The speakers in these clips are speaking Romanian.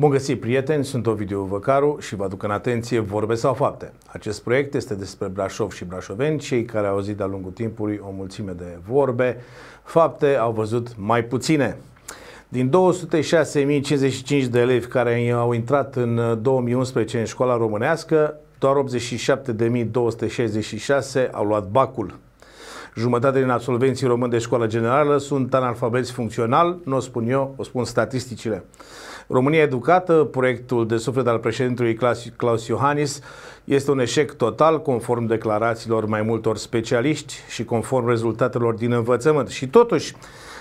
Bun găsit, prieteni, sunt Ovidiu Văcaru și vă aduc în atenție vorbe sau fapte. Acest proiect este despre Brașov și brașoveni, cei care au auzit de-a lungul timpului o mulțime de vorbe, fapte, au văzut mai puține. Din 206.055 de elevi care au intrat în 2011 în școala românească, doar 87.266 au luat bacul. Jumătate din absolvenții români de școală generală sunt analfabeti funcțional, nu o spun eu, o spun statisticile. România Educată, proiectul de suflet al președintelui Claus Iohannis, este un eșec total conform declarațiilor mai multor specialiști și conform rezultatelor din învățământ. Și totuși,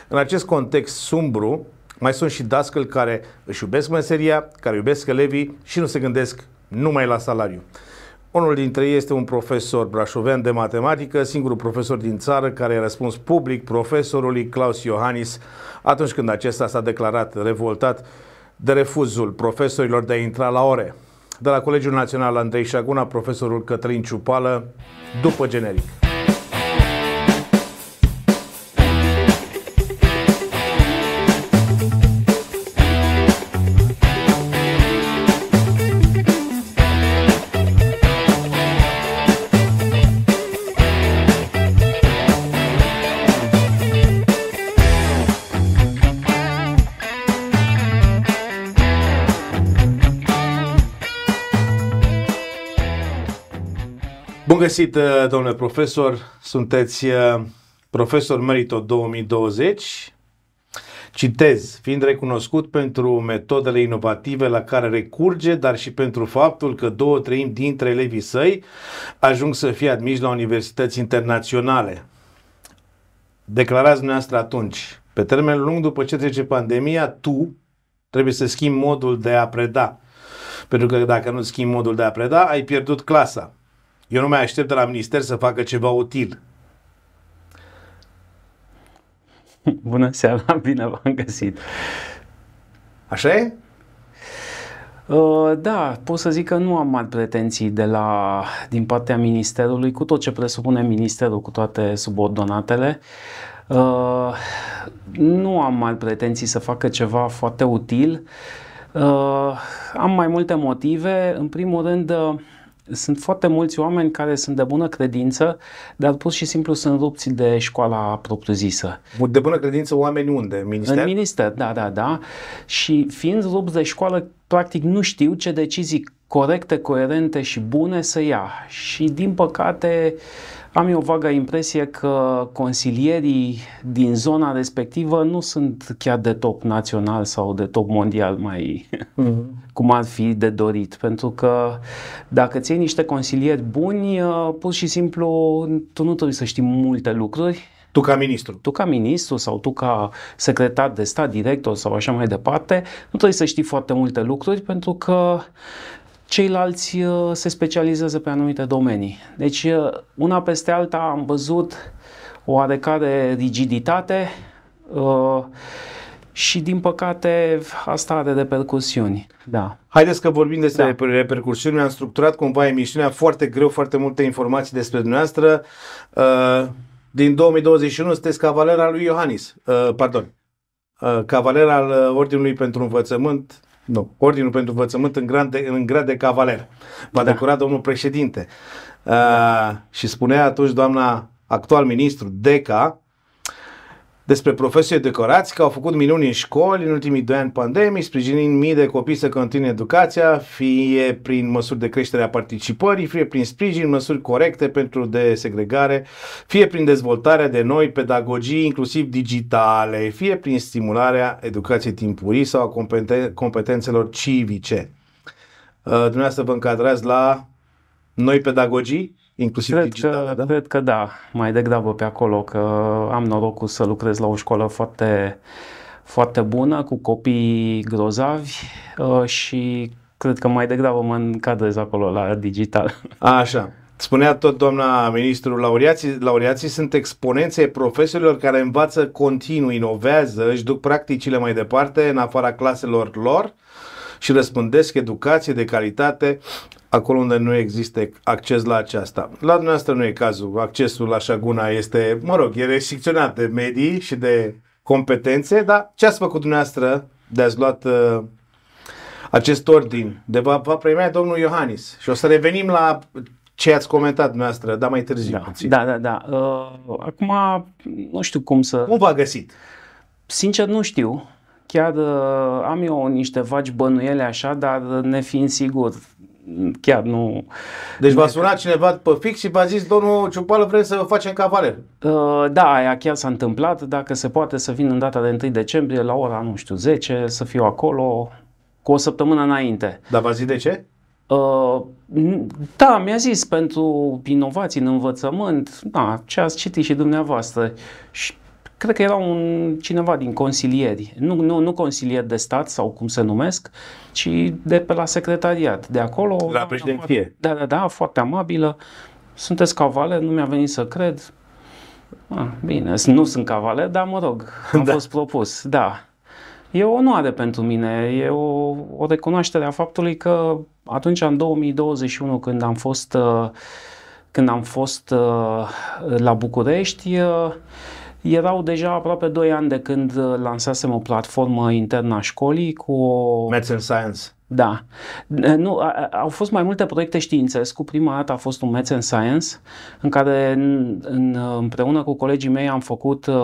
în acest context sumbru, mai sunt și dascăli care își iubesc meseria, care iubesc elevii și nu se gândesc numai la salariu. Unul dintre ei este un profesor brașovean de matematică, singurul profesor din țară care a răspuns public profesorului Claus Iohannis atunci când acesta s-a declarat revoltat de refuzul profesorilor de a intra la ore. De la Colegiul Național Andrei Șaguna, profesorul Cătălin Ciupală, după generic. Găsit, uh, domnule profesor. Sunteți uh, profesor Merito 2020. Citez, fiind recunoscut pentru metodele inovative la care recurge, dar și pentru faptul că două treimi dintre elevii săi ajung să fie admiși la universități internaționale. Declarați dumneavoastră atunci, pe termen lung, după ce trece pandemia, tu trebuie să schimbi modul de a preda. Pentru că dacă nu schimbi modul de a preda, ai pierdut clasa. Eu nu mai aștept de la minister să facă ceva util. Bună seara, bine v-am găsit. Așa e? Uh, da, pot să zic că nu am mari pretenții de la, din partea Ministerului, cu tot ce presupune Ministerul, cu toate subordonatele. Uh, nu am mari pretenții să facă ceva foarte util. Uh, am mai multe motive. În primul rând, uh, sunt foarte mulți oameni care sunt de bună credință, dar pur și simplu sunt rupți de școala propriu-zisă. De bună credință oameni unde? Minister? În minister, da, da, da. Și fiind rupți de școală, practic nu știu ce decizii corecte, coerente și bune să ia. Și din păcate am eu vagă impresie că consilierii din zona respectivă nu sunt chiar de top național sau de top mondial mai mm-hmm. cum ar fi de dorit. Pentru că dacă ți niște consilieri buni, uh, pur și simplu tu nu trebuie să știi multe lucruri, tu ca ministru. Tu ca ministru sau tu ca secretar de stat, director sau așa mai departe, nu trebuie să știi foarte multe lucruri pentru că ceilalți uh, se specializează pe anumite domenii. Deci, uh, una peste alta am văzut o oarecare rigiditate uh, și, din păcate, asta are repercusiuni. Da. Haideți că vorbim despre da. repercusiuni. Am structurat cumva emisiunea foarte greu, foarte multe informații despre dumneavoastră. Din 2021 sunteți cavaler al lui Iohannis. Pardon. Cavaler al Ordinului pentru Învățământ nu, Ordinul pentru Învățământ în grad de, în grad de cavaler. Va da. decura domnul președinte. Uh, și spunea atunci doamna actual ministru Deca despre profesori decorați că au făcut minuni în școli în ultimii doi ani pandemii, sprijinind mii de copii să continue educația, fie prin măsuri de creștere a participării, fie prin sprijin, măsuri corecte pentru desegregare, fie prin dezvoltarea de noi pedagogii, inclusiv digitale, fie prin stimularea educației timpurii sau a competen- competențelor civice. Uh, dumneavoastră vă încadrați la noi pedagogii? Inclusiv cred digital, că, da? Cred că da, mai degrabă pe acolo, că am norocul să lucrez la o școală foarte, foarte bună, cu copii grozavi uh, și cred că mai degrabă mă încadrez acolo la digital. A, așa. Spunea tot doamna ministru, laureații, laureații sunt exponențe profesorilor care învață continuu, inovează, își duc practicile mai departe în afara claselor lor și răspândesc educație de calitate acolo unde nu există acces la aceasta. La dumneavoastră nu e cazul. Accesul la Șaguna este, mă rog, e restricționat de medii și de competențe, dar ce ați făcut dumneavoastră de ați luat uh, acest ordin de va, va premia domnul Iohannis. Și o să revenim la ce ați comentat noastră, dar mai târziu. Da, puțin. da, da. da. Uh, acum, nu știu cum să... Cum v-a găsit? Sincer, nu știu. Chiar uh, am eu niște vagi bănuiele așa, dar nefiind sigur, chiar nu... Deci v-a sunat cineva pe fix și v-a zis, domnul Ciupală, vrem să vă facem cavaler. Uh, da, aia chiar s-a întâmplat. Dacă se poate să vin în data de 1 decembrie, la ora, nu știu, 10, să fiu acolo cu o săptămână înainte. Dar v-a zis de ce? Uh, n- da, mi-a zis pentru inovații în învățământ, da, ce ați citit și dumneavoastră. Și cred că era un cineva din consilieri, nu, nu, nu consilier de stat sau cum se numesc, ci de pe la secretariat, de acolo. La doamna președinție. Da, da, da, foarte amabilă. Sunteți cavaler, nu mi-a venit să cred. Ah, bine, nu sunt cavaler, dar mă rog, am Da. fost propus, da. E o onoare pentru mine, e o, o recunoaștere a faptului că atunci, în 2021, când am fost, uh, când am fost uh, la București, uh, erau deja aproape 2 ani de când uh, lansasem o platformă internă a școlii cu o Maths and Science. da. Nu, a- a- au fost mai multe proiecte științescu. Prima dată a fost un Maths and Science, în care în, în, împreună cu colegii mei am făcut, uh,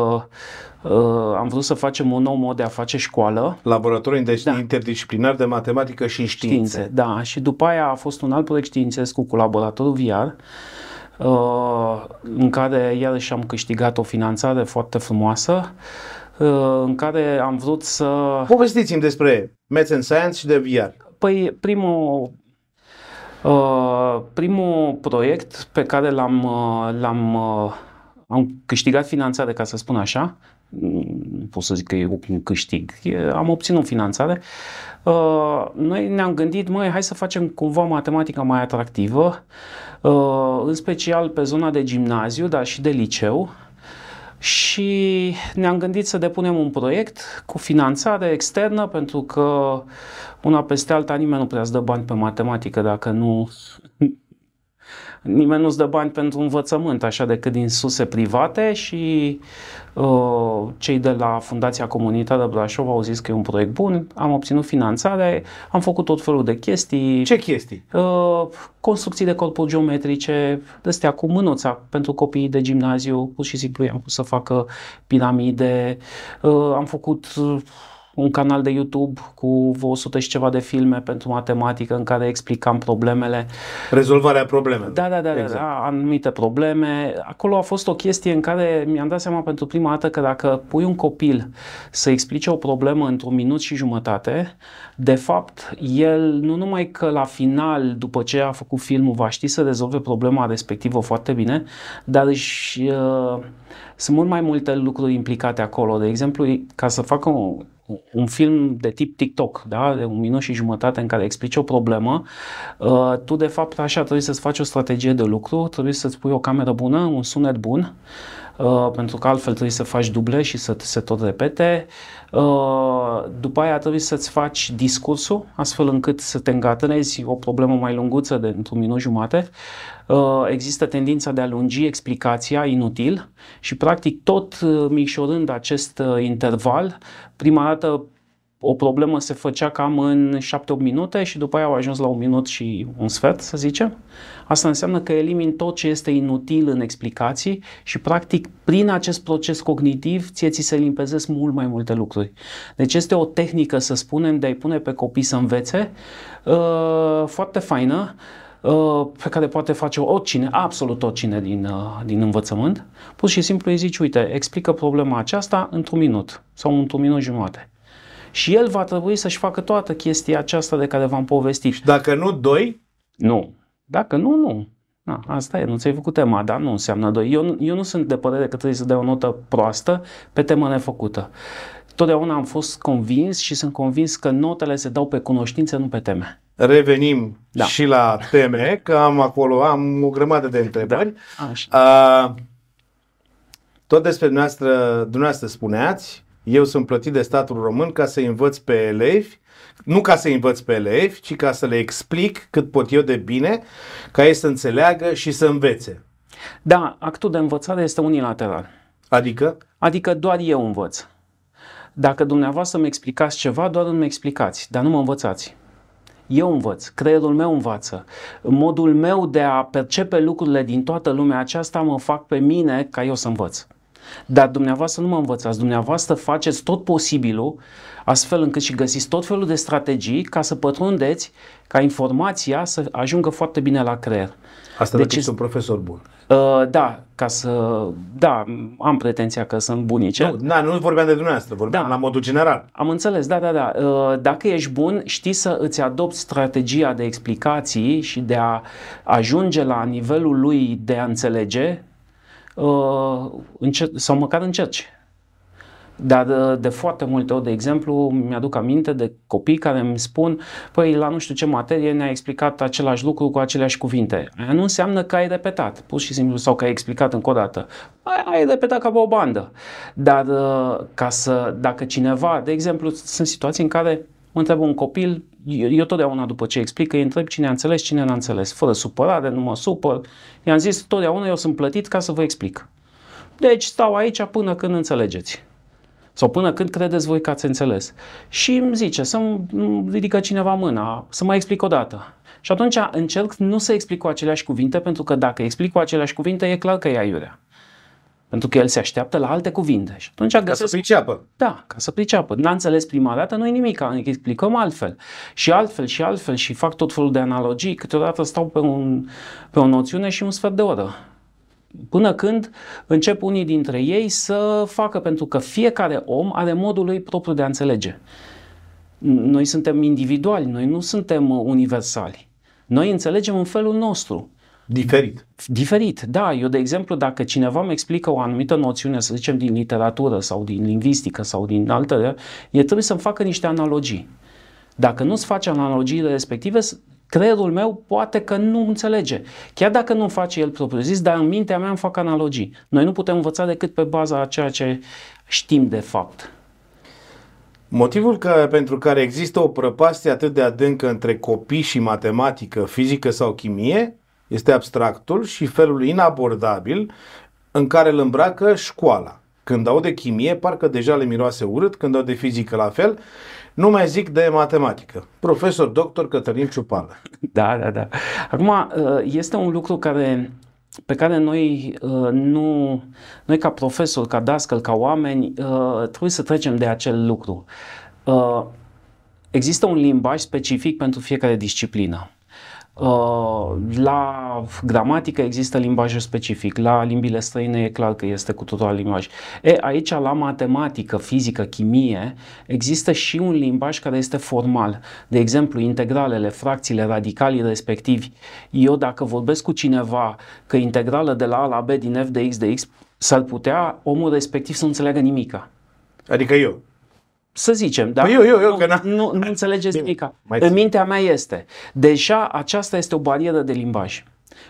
uh, am vrut să facem un nou mod de a face școală. Laborator inter- Da. interdisciplinar de matematică și științe. Științe, da. Și după aia a fost un alt proiect științesc cu laboratorul VR, uh, în care iarăși am câștigat o finanțare foarte frumoasă, uh, în care am vrut să Povestiți-mi despre Maths and Science și de VR. Păi primul, uh, primul proiect pe care l-am, uh, l-am uh, am câștigat finanțare, ca să spun așa, nu pot să zic că e un câștig, e, am obținut finanțare. Uh, noi ne-am gândit, măi, hai să facem cumva matematica mai atractivă, uh, în special pe zona de gimnaziu, dar și de liceu. Și ne-am gândit să depunem un proiect cu finanțare externă, pentru că una peste alta nimeni nu prea îți dă bani pe matematică dacă nu... Nimeni nu-ți dă bani pentru învățământ, așa decât din surse private și uh, cei de la Fundația Comunitară Brașov au zis că e un proiect bun, am obținut finanțare, am făcut tot felul de chestii. Ce chestii? Uh, construcții de corpuri geometrice, de-astea cu mânuța pentru copiii de gimnaziu, pur și simplu i-am pus să facă piramide, uh, am făcut uh, un canal de YouTube cu vreo 100 și ceva de filme pentru matematică în care explicam problemele. Rezolvarea problemelor. Da, da, da, Exact. exact. da, anumite probleme. Acolo a fost o chestie în care mi-am dat seama pentru prima dată că dacă pui un copil să explice o problemă într-un minut și jumătate, de fapt, el nu numai că la final, după ce a făcut filmul, va ști să rezolve problema respectivă foarte bine, dar își, uh, sunt mult mai multe lucruri implicate acolo. De exemplu, ca să facă un, un film de tip TikTok, da? de un minut și jumătate în care explici o problemă, uh, tu de fapt așa trebuie să-ți faci o strategie de lucru, trebuie să-ți pui o cameră bună, un sunet bun, uh, pentru că altfel trebuie să faci duble și să se tot repete. Uh, după aia trebuie să-ți faci discursul, astfel încât să te îngatrezi o problemă mai lunguță de într-un minut jumate. Uh, există tendința de a lungi explicația inutil și practic tot uh, micșorând acest uh, interval, prima dată o problemă se făcea cam în 7-8 minute și după aia au ajuns la un minut și un sfert, să zicem. Asta înseamnă că elimini tot ce este inutil în explicații și practic prin acest proces cognitiv ție ți se limpezesc mult mai multe lucruri. Deci este o tehnică, să spunem, de a-i pune pe copii să învețe, uh, foarte faină, uh, pe care poate face oricine, absolut oricine din, uh, din învățământ. Pur și simplu îi zici, uite, explică problema aceasta într-un minut sau într-un minut jumate. Și el va trebui să-și facă toată chestia aceasta de care v-am povestit. Dacă nu, doi, Nu. Dacă nu, nu. Na, asta e, nu ți-ai făcut tema, dar nu înseamnă doi. Eu, nu- eu nu sunt de părere că trebuie să dai o notă proastă pe temă nefăcută. Totdeauna am fost convins și sunt convins că notele se dau pe cunoștințe, nu pe teme. revenim Da. și la teme, că am acolo, am o grămadă de întrebări. Așa. A, tot despre dumneavoastră, dumneavoastră spuneați, eu sunt plătit de statul român ca să învăț pe elevi, nu ca să învăț pe elevi, ci ca să le explic cât pot eu de bine, ca ei să înțeleagă și să învețe. Da, actul de învățare este unilateral. Adică, Adică doar eu învăț. Dacă dumneavoastră îmi explicați ceva, doar îmi explicați, dar nu mă învățați. eu învăț, creierul meu învață. Modul meu de a percepe lucrurile din toată lumea aceasta mă fac pe mine ca eu să învăț. Dar dumneavoastră nu mă învățați, dumneavoastră faceți tot posibilul astfel încât și găsiți tot felul de strategii ca să pătrundeți ca informația să ajungă foarte bine la creier. Asta deci ești un profesor bun. Uh, da, ca să... Da, am pretenția că sunt bunice. Nu, da, nu vorbeam de dumneavoastră, vorbeam da. la modul general. Am înțeles, da, da, da. Uh, dacă ești bun, știi să îți adopți strategia de explicații și de a ajunge la nivelul lui de a înțelege uh, încer- sau măcar încerci. Dar de, de foarte multe ori, de exemplu, mi-aduc aminte de copii care îmi spun, păi la nu știu ce materie ne-a explicat același lucru cu aceleași cuvinte. Aia nu înseamnă că ai repetat, pur și simplu, sau că ai explicat încă o dată. Ai, ai repetat ca pe o bandă. Dar ca să, dacă cineva, de exemplu, sunt situații în care mă întreb un copil, eu, eu totdeauna după ce explic, îi întreb cine a înțeles, cine n-a înțeles, fără supărare, nu mă supăr. I-am zis, totdeauna eu sunt plătit ca să vă explic. Deci stau aici până când înțelegeți. Sau până când credeți voi că ați înțeles. Și îmi zice să-mi ridică cineva mâna, să mai explic o dată. Și atunci încerc nu să explic cu aceleași cuvinte, pentru că dacă explic cu aceleași cuvinte, e clar că e aiurea. Pentru că el se așteaptă la alte cuvinte. Și atunci găsesc... Ca să priceapă. Da, ca să priceapă. N-a înțeles prima dată, nu-i nimic, explicăm altfel. Și altfel și altfel și fac tot felul de analogii. Câteodată stau pe, un, pe o noțiune și un sfert de oră. Până când încep unii dintre ei să facă, pentru că fiecare om are modul lui propriu de a înțelege. Noi suntem individuali, noi nu suntem universali. Noi înțelegem în felul nostru. Diferit. Diferit, da. Eu, de exemplu, dacă cineva îmi explică o anumită noțiune, să zicem, din literatură sau din lingvistică sau din altele, e trebuie să-mi facă niște analogii. Dacă nu-ți face analogiile respective, creierul meu poate că nu înțelege. Chiar dacă nu face el propriu zis, dar în mintea mea îmi fac analogii. Noi nu putem învăța decât pe baza a ceea ce știm de fapt. Motivul că, pentru care există o prăpastie atât de adâncă între copii și matematică, fizică sau chimie este abstractul și felul inabordabil în care îl îmbracă școala. Când au de chimie, parcă deja le miroase urât, când au de fizică la fel nu mai zic de matematică. Profesor doctor Cătălin Ciupală. Da, da, da. Acum, uh, este un lucru care pe care noi uh, nu, noi ca profesori, ca dascăl, ca oameni, uh, trebuie să trecem de acel lucru. Există un limbaj specific pentru fiecare disciplină. Uh, la gramatică există limbajul specific, la limbile străine e clar că este cu totul alt limbaj. E, aici la matematică, fizică, chimie există și un limbaj care este formal. De exemplu, integralele, fracțiile, radicalii respectivi. Eu dacă vorbesc cu cineva că integrală de la A la B din f de x de x, s-ar putea omul respectiv să nu înțeleagă nimica. Adică eu. Să zicem, da? Păi eu, eu, eu, nu, că nu, nu înțelegeți nimic. În mintea mea este. Deja aceasta este o barieră de limbaj.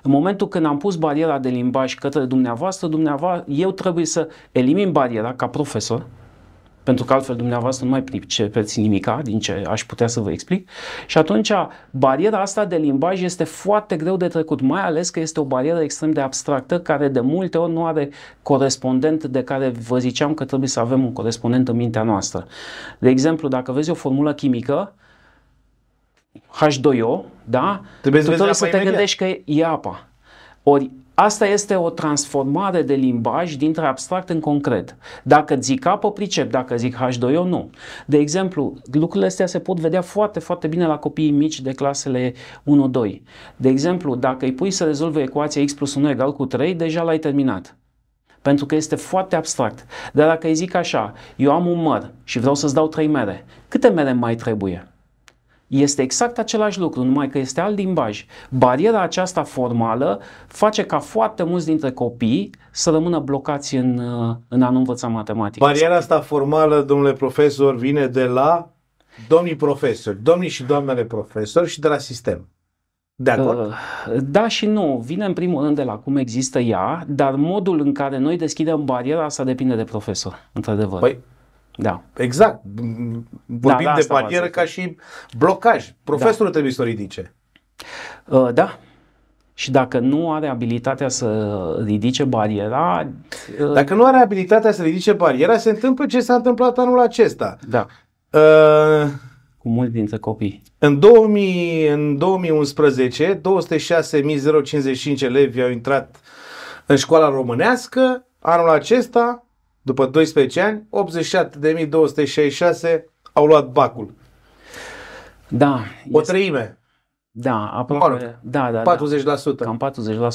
În momentul când am pus bariera de limbaj către dumneavoastră, dumneavoastră eu trebuie să elimin bariera ca profesor, pentru că altfel dumneavoastră nu mai pricepeți nimica din ce aș putea să vă explic. Și atunci bariera asta de limbaj este foarte greu de trecut, mai ales că este o barieră extrem de abstractă care de multe ori nu are corespondent de care vă ziceam că trebuie să avem un corespondent în mintea noastră. De exemplu, dacă vezi o formulă chimică, H2O, da? Trebuie, tu trebuie să te imediat. gândești că e apa. Ori Asta este o transformare de limbaj dintre abstract în concret. Dacă zic apă, pricep, dacă zic H2O, nu. De exemplu, lucrurile astea se pot vedea foarte, foarte bine la copiii mici de clasele 1-2. De exemplu, dacă îi pui să rezolve ecuația x plus 1 egal cu 3, deja l-ai terminat pentru că este foarte abstract. Dar dacă îi zic așa, eu am un măr și vreau să-ți dau trei mere, câte mere mai trebuie? Este exact același lucru, numai că este alt limbaj. Bariera aceasta formală face ca foarte mulți dintre copii să rămână blocați în, în a nu învăța matematică. Bariera asta formală, domnule profesor, vine de la domnii profesori, domnii și doamnele profesori și de la sistem. De acord? Uh, da și nu. Vine în primul rând de la cum există ea, dar modul în care noi deschidem bariera asta depinde de profesor, într-adevăr. Păi, da. Exact. Vorbim da, de barieră ca și blocaj. Profesorul da. trebuie să o ridice. Uh, da. Și dacă nu are abilitatea să ridice bariera... Uh... Dacă nu are abilitatea să ridice bariera, se întâmplă ce s-a întâmplat anul acesta. Da. Uh, cu mulți dintre copii. În, 2000, în 2011, 206.055 elevi au intrat în școala românească. Anul acesta, după 12 ani, 87.266 au luat bacul. Da. O este... treime. Da, aproape. Da, da, 40%. Da. Cam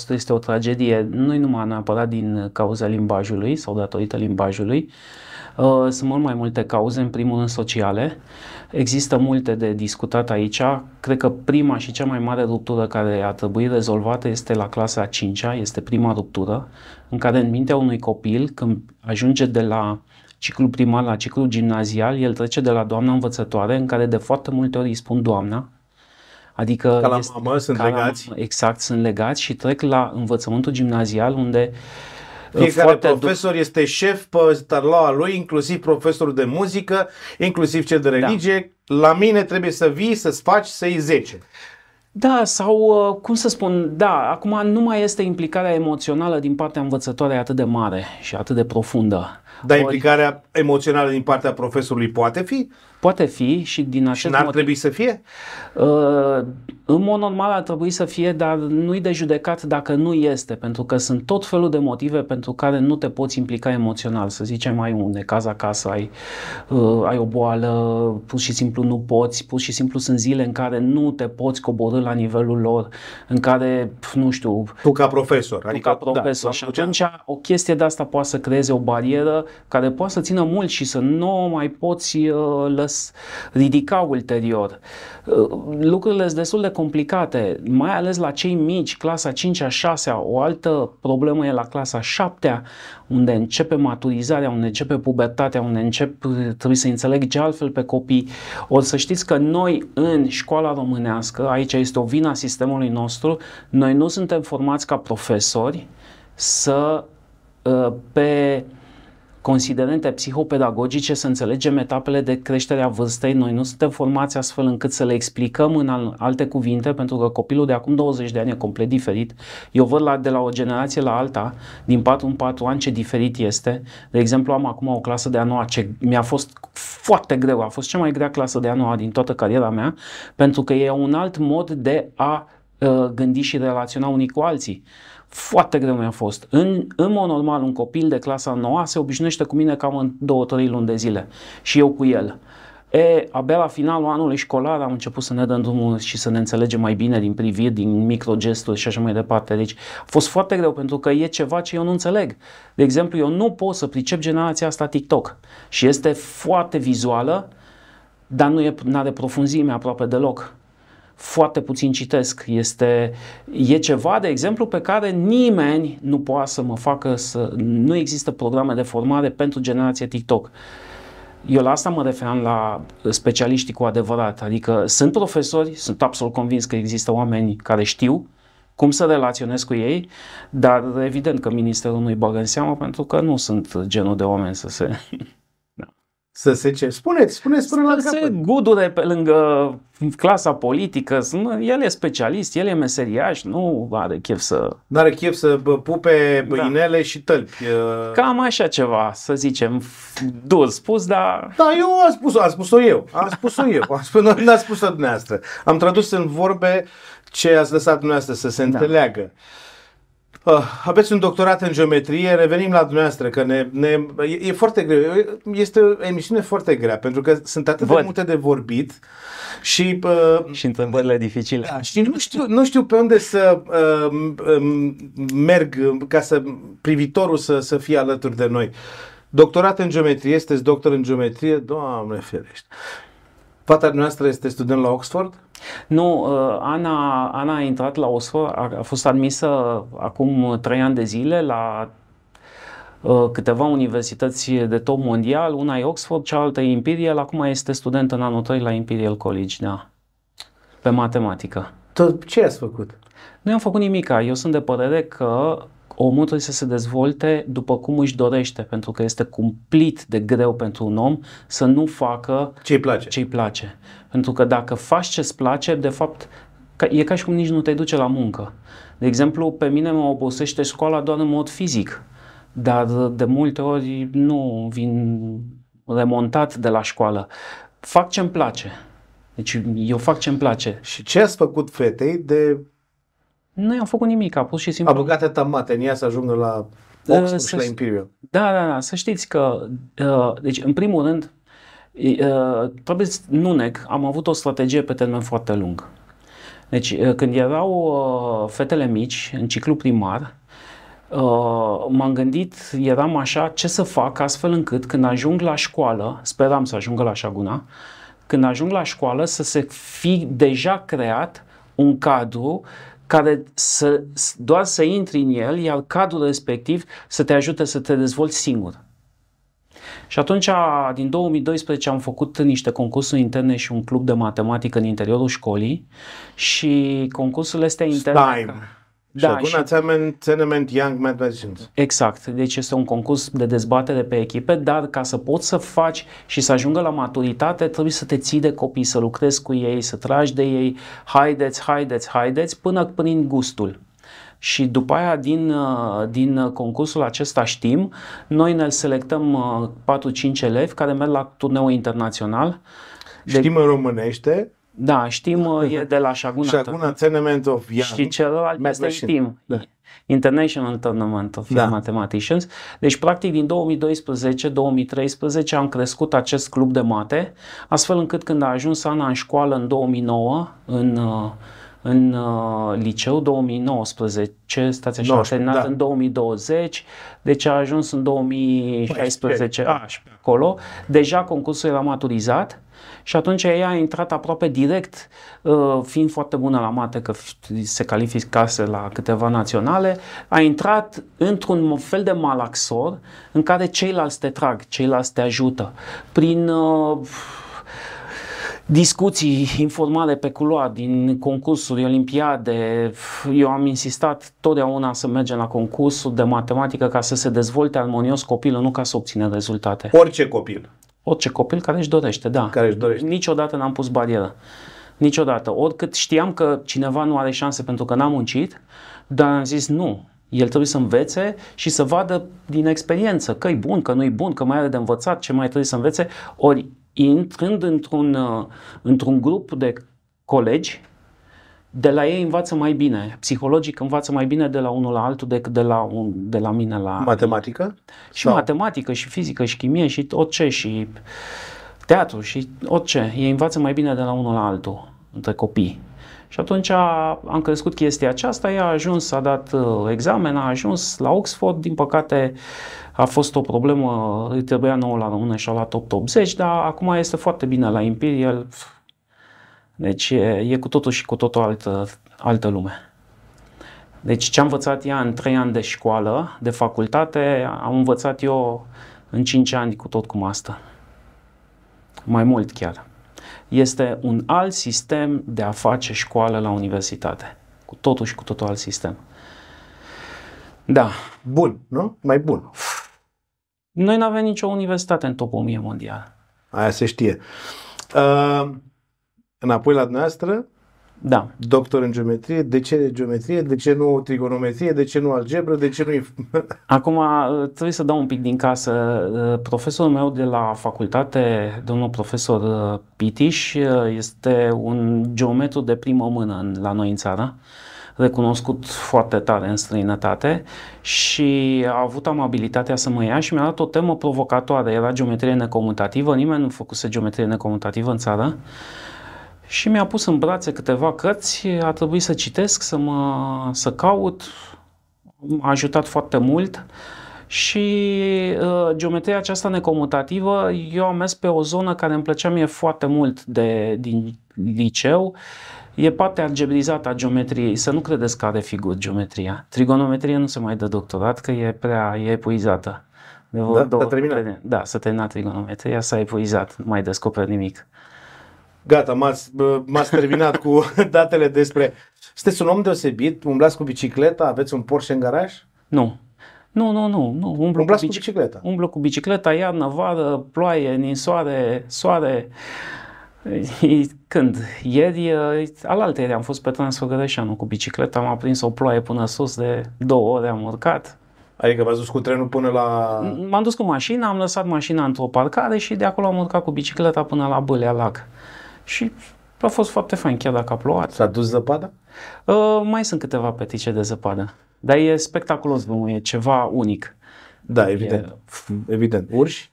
40% este o tragedie, nu numai neapărat din cauza limbajului sau datorită limbajului. Uh, sunt mult mai multe cauze, în primul rând sociale. Există multe de discutat aici. Cred că prima și cea mai mare ruptură care a trebuit rezolvată este la clasa 5 este prima ruptură, în care în mintea unui copil, când ajunge de la ciclul primar la ciclul gimnazial, el trece de la doamna învățătoare, în care de foarte multe ori îi spun doamna, Adică ca la este, mamă, sunt ca legați. La, exact, sunt legați și trec la învățământul gimnazial unde uh, fiecare profesor este șef pe tarlaua lui, inclusiv profesorul de muzică, inclusiv cel de da. religie. Da. La mine trebuie să vii, să-ți faci, să-i 10. Da, sau uh, cum să spun, da, acum nu mai este implicarea emoțională din partea învățătoarei atât de mare și atât de profundă. Dar implicarea emoțională din partea profesorului poate fi? Poate fi și din acest Și n-ar motiv, trebui să fie? Uh, în mod normal ar trebui să fie, dar nu-i de judecat dacă nu este, pentru că sunt tot felul de motive pentru care nu te poți implica emoțional. Să zicem, ai un necaz acasă, ai, uh, ai o boală, pur și simplu nu poți, pur și simplu sunt zile în care nu te poți coborâ la nivelul lor, în care, nu știu... Tu ca profesor. Tu adică, ca profesor. Da, și atunci o chestie de asta poate să creeze o barieră care poate să țină mult și să nu mai poți uh, lăs, ridica ulterior. Uh, lucrurile sunt destul de complicate, mai ales la cei mici, clasa 5-a, 6 O altă problemă e la clasa 7 unde începe maturizarea, unde începe pubertatea, unde încep, trebuie să înțelegi altfel pe copii. O să știți că noi în școala românească, aici este o vină a sistemului nostru, noi nu suntem formați ca profesori să uh, pe considerente psihopedagogice să înțelegem etapele de creștere a vârstei. Noi nu suntem formați astfel încât să le explicăm în alte cuvinte, pentru că copilul de acum 20 de ani e complet diferit. Eu văd la, de la o generație la alta, din 4 în 4 ani, ce diferit este. De exemplu, am acum o clasă de a noua ce mi-a fost foarte greu, a fost cea mai grea clasă de a noua din toată cariera mea, pentru că e un alt mod de a uh, gândi și relaționa unii cu alții. Foarte greu mi-a fost. În, în mod normal, un copil de clasa 9 se obișnuiește cu mine cam în 2-3 luni de zile și eu cu el. E, abia la finalul anului școlar am început să ne dăm drumul și să ne înțelegem mai bine din priviri, din microgesturi și așa mai departe. Deci a fost foarte greu pentru că e ceva ce eu nu înțeleg. De exemplu, eu nu pot să pricep generația asta TikTok și este foarte vizuală, dar nu e, are profunzime aproape deloc foarte puțin citesc. Este, e ceva, de exemplu, pe care nimeni nu poate să mă facă să... Nu există programe de formare pentru generația TikTok. Eu la asta mă referam la specialiștii cu adevărat. Adică sunt profesori, sunt absolut convins că există oameni care știu cum să relaționez cu ei, dar evident că ministerul nu-i bagă în seamă pentru că nu sunt genul de oameni să se să se ce? Spuneți, spuneți până la capăt. Se gudure pe lângă clasa politică, el e specialist, el e meseriaș, nu are chef să... Nu are chef să pupe da. inele și tălpi. Cam așa ceva, să zicem, dur spus, dar... Da, eu am spus-o, am spus-o eu, am spus-o eu, am spus, nu a spus-o dumneavoastră. Am tradus în vorbe ce ați lăsat dumneavoastră să se da. înțeleagă. Uh, aveți un doctorat în geometrie, revenim la dumneavoastră, că ne, ne, e, e foarte greu. Este o emisiune foarte grea, pentru că sunt atât Văd. de multe de vorbit și... Uh, și întrebările dificile. Da, și nu știu, nu știu pe unde să uh, uh, merg ca să privitorul să, să fie alături de noi. Doctorat în geometrie, sunteți doctor în geometrie? Doamne ferește. Fata noastră este student la Oxford? Nu, uh, Ana, Ana a intrat la Oxford, a, a fost admisă acum trei ani de zile la uh, câteva universități de top mondial, una e Oxford, cealaltă e Imperial, acum este student în anul 3 la Imperial College, da, pe matematică. Tot ce ați făcut? Nu am făcut nimic. Eu sunt de părere că omul trebuie să se dezvolte după cum își dorește, pentru că este cumplit de greu pentru un om să nu facă ce-i place. ce-i place. Pentru că dacă faci ce-ți place, de fapt, e ca și cum nici nu te duce la muncă. De exemplu, pe mine mă obosește școala doar în mod fizic, dar de multe ori nu vin remontat de la școală. Fac ce-mi place Deci eu fac ce-mi place. Și ce ați făcut fetei de... Nu am făcut nimic, a pus și simplu... A băgat etapate în ea să ajungă la Oxford și la Imperial. Da, da, da, să știți că, uh, deci în primul rând, uh, trebuie să nu neg, am avut o strategie pe termen foarte lung. Deci uh, când erau uh, fetele mici în ciclu primar, Uh, m-am gândit, eram așa, ce să fac astfel încât când ajung la școală, speram să ajungă la Șaguna, când ajung la școală să se fi deja creat un cadru care să, doar să intri în el, iar cadrul respectiv să te ajute să te dezvolți singur. Și atunci, din 2012, am făcut niște concursuri interne și un club de matematică în interiorul școlii și concursurile astea interne... Time. Da, și Tournament Young Mathematicians. Exact. Deci este un concurs de dezbatere pe echipe, dar ca să poți să faci și să ajungă la maturitate, trebuie să te ții de copii, să lucrezi cu ei, să tragi de ei, haideți, haideți, haideți, până prin gustul. Și după aia, din, uh, din concursul acesta știm, noi ne selectăm 4-5 uh, elevi care merg la turneul internațional. Știm de... în românește da, știm, uh, e de la Shaguna. Shaguna Tournament of Young. Și celălalt este team. Da. International Tournament of da. Mathematicians. Deci, practic, din 2012-2013 am crescut acest club de mate, astfel încât când a ajuns Ana în școală în 2009, în, uh, în uh, liceu 2019, stați așa, a terminat da. în 2020, deci a ajuns în 2016, a, acolo, deja concursul era maturizat, și atunci ea a intrat aproape direct, uh, fiind foarte bună la mate, că se calificase la câteva naționale, a intrat într-un fel de malaxor în care ceilalți te trag, ceilalți te ajută. Prin uh, discuții informale pe culoar din concursuri, olimpiade. Eu am insistat totdeauna să mergem la concursul de matematică ca să se dezvolte armonios copilul, nu ca să obțină rezultate. Orice copil. Orice copil care își dorește, da. Care își dorește. Niciodată n-am pus barieră. Niciodată. Oricât știam că cineva nu are șanse pentru că n-a muncit, dar am zis nu. El trebuie să învețe și să vadă din experiență că e bun, că nu e bun, că mai are de învățat, ce mai trebuie să învețe. Ori intrând într-un, uh, într-un grup de colegi de la ei învață mai bine. Psihologic învață mai bine de la unul la altul decât de la, un, de la mine la... Matematică? Și Sau? matematică, și fizică, și chimie, și orice, și teatru, și orice. Ei învață mai bine de la unul la altul, între copii. Și atunci am crescut chestia aceasta, ea a ajuns, a dat uh, examen, a ajuns la Oxford, din păcate a fost o problemă, îi trebuia nouă la rămână și a luat 880, dar acum este foarte bine la Imperial, deci e, e cu totul și cu totul altă, altă lume. Deci ce am învățat ea în 3 ani de școală, de facultate, am învățat eu în 5 ani cu tot cum asta. Mai mult chiar. Este un alt sistem de a face școală la universitate. Cu totul și cu totul alt sistem. Da. Bun, nu? Mai bun. Noi nu avem nicio universitate în top 1000 mondial. Aia se știe. Uh, înapoi la dumneavoastră, da. doctor în geometrie, de ce geometrie, de ce nu trigonometrie, de ce nu algebră, de ce nu... Acum uh, trebuie să dau un pic din casă. Uh, profesorul meu de la facultate, domnul profesor uh, Pitiș, este un geometru de primă mână la noi în țară recunoscut foarte tare în străinătate și a avut amabilitatea să mă ia și mi-a dat o temă provocatoare. Era geometrie necomutativă, nimeni nu făcuse geometrie necomutativă în țară și mi-a pus în brațe câteva cărți, a trebuit să citesc, să, mă, să caut, m-a ajutat foarte mult și uh, geometria aceasta necomutativă, eu am mers pe o zonă care îmi plăcea mie foarte mult de, din liceu, e partea algebrizată a geometriei, să nu credeți că are figuri geometria. Trigonometria nu se mai dă doctorat, că e prea e epuizată. De da, două, s-a terminat. Da, s-a terminat trigonometria, s-a epuizat, nu mai descoperi nimic. Gata, m-ați, m-ați terminat cu datele despre... Sunteți un om deosebit? Umblați cu bicicleta? Aveți un Porsche în garaj? Nu. Nu, nu, nu. nu. Umblu Umblați cu, bici... cu bicicleta? Umblu cu bicicleta, iarnă, vară, ploaie, ninsoare, soare. Când? Ieri, alaltă ieri am fost pe Transfăgărășanu cu bicicleta, am aprins o ploaie până sus de două ore, am urcat. Adică v-ați dus cu trenul până la... M-am dus cu mașina, am lăsat mașina într-o parcare și de acolo am urcat cu bicicleta până la Bâlea Lac. Și A fost foarte fain, chiar dacă a plouat. S-a dus zăpada? Uh, mai sunt câteva petice de zăpadă. Dar e spectaculos drumul, e ceva unic. Da, evident. E... Evident. Urși?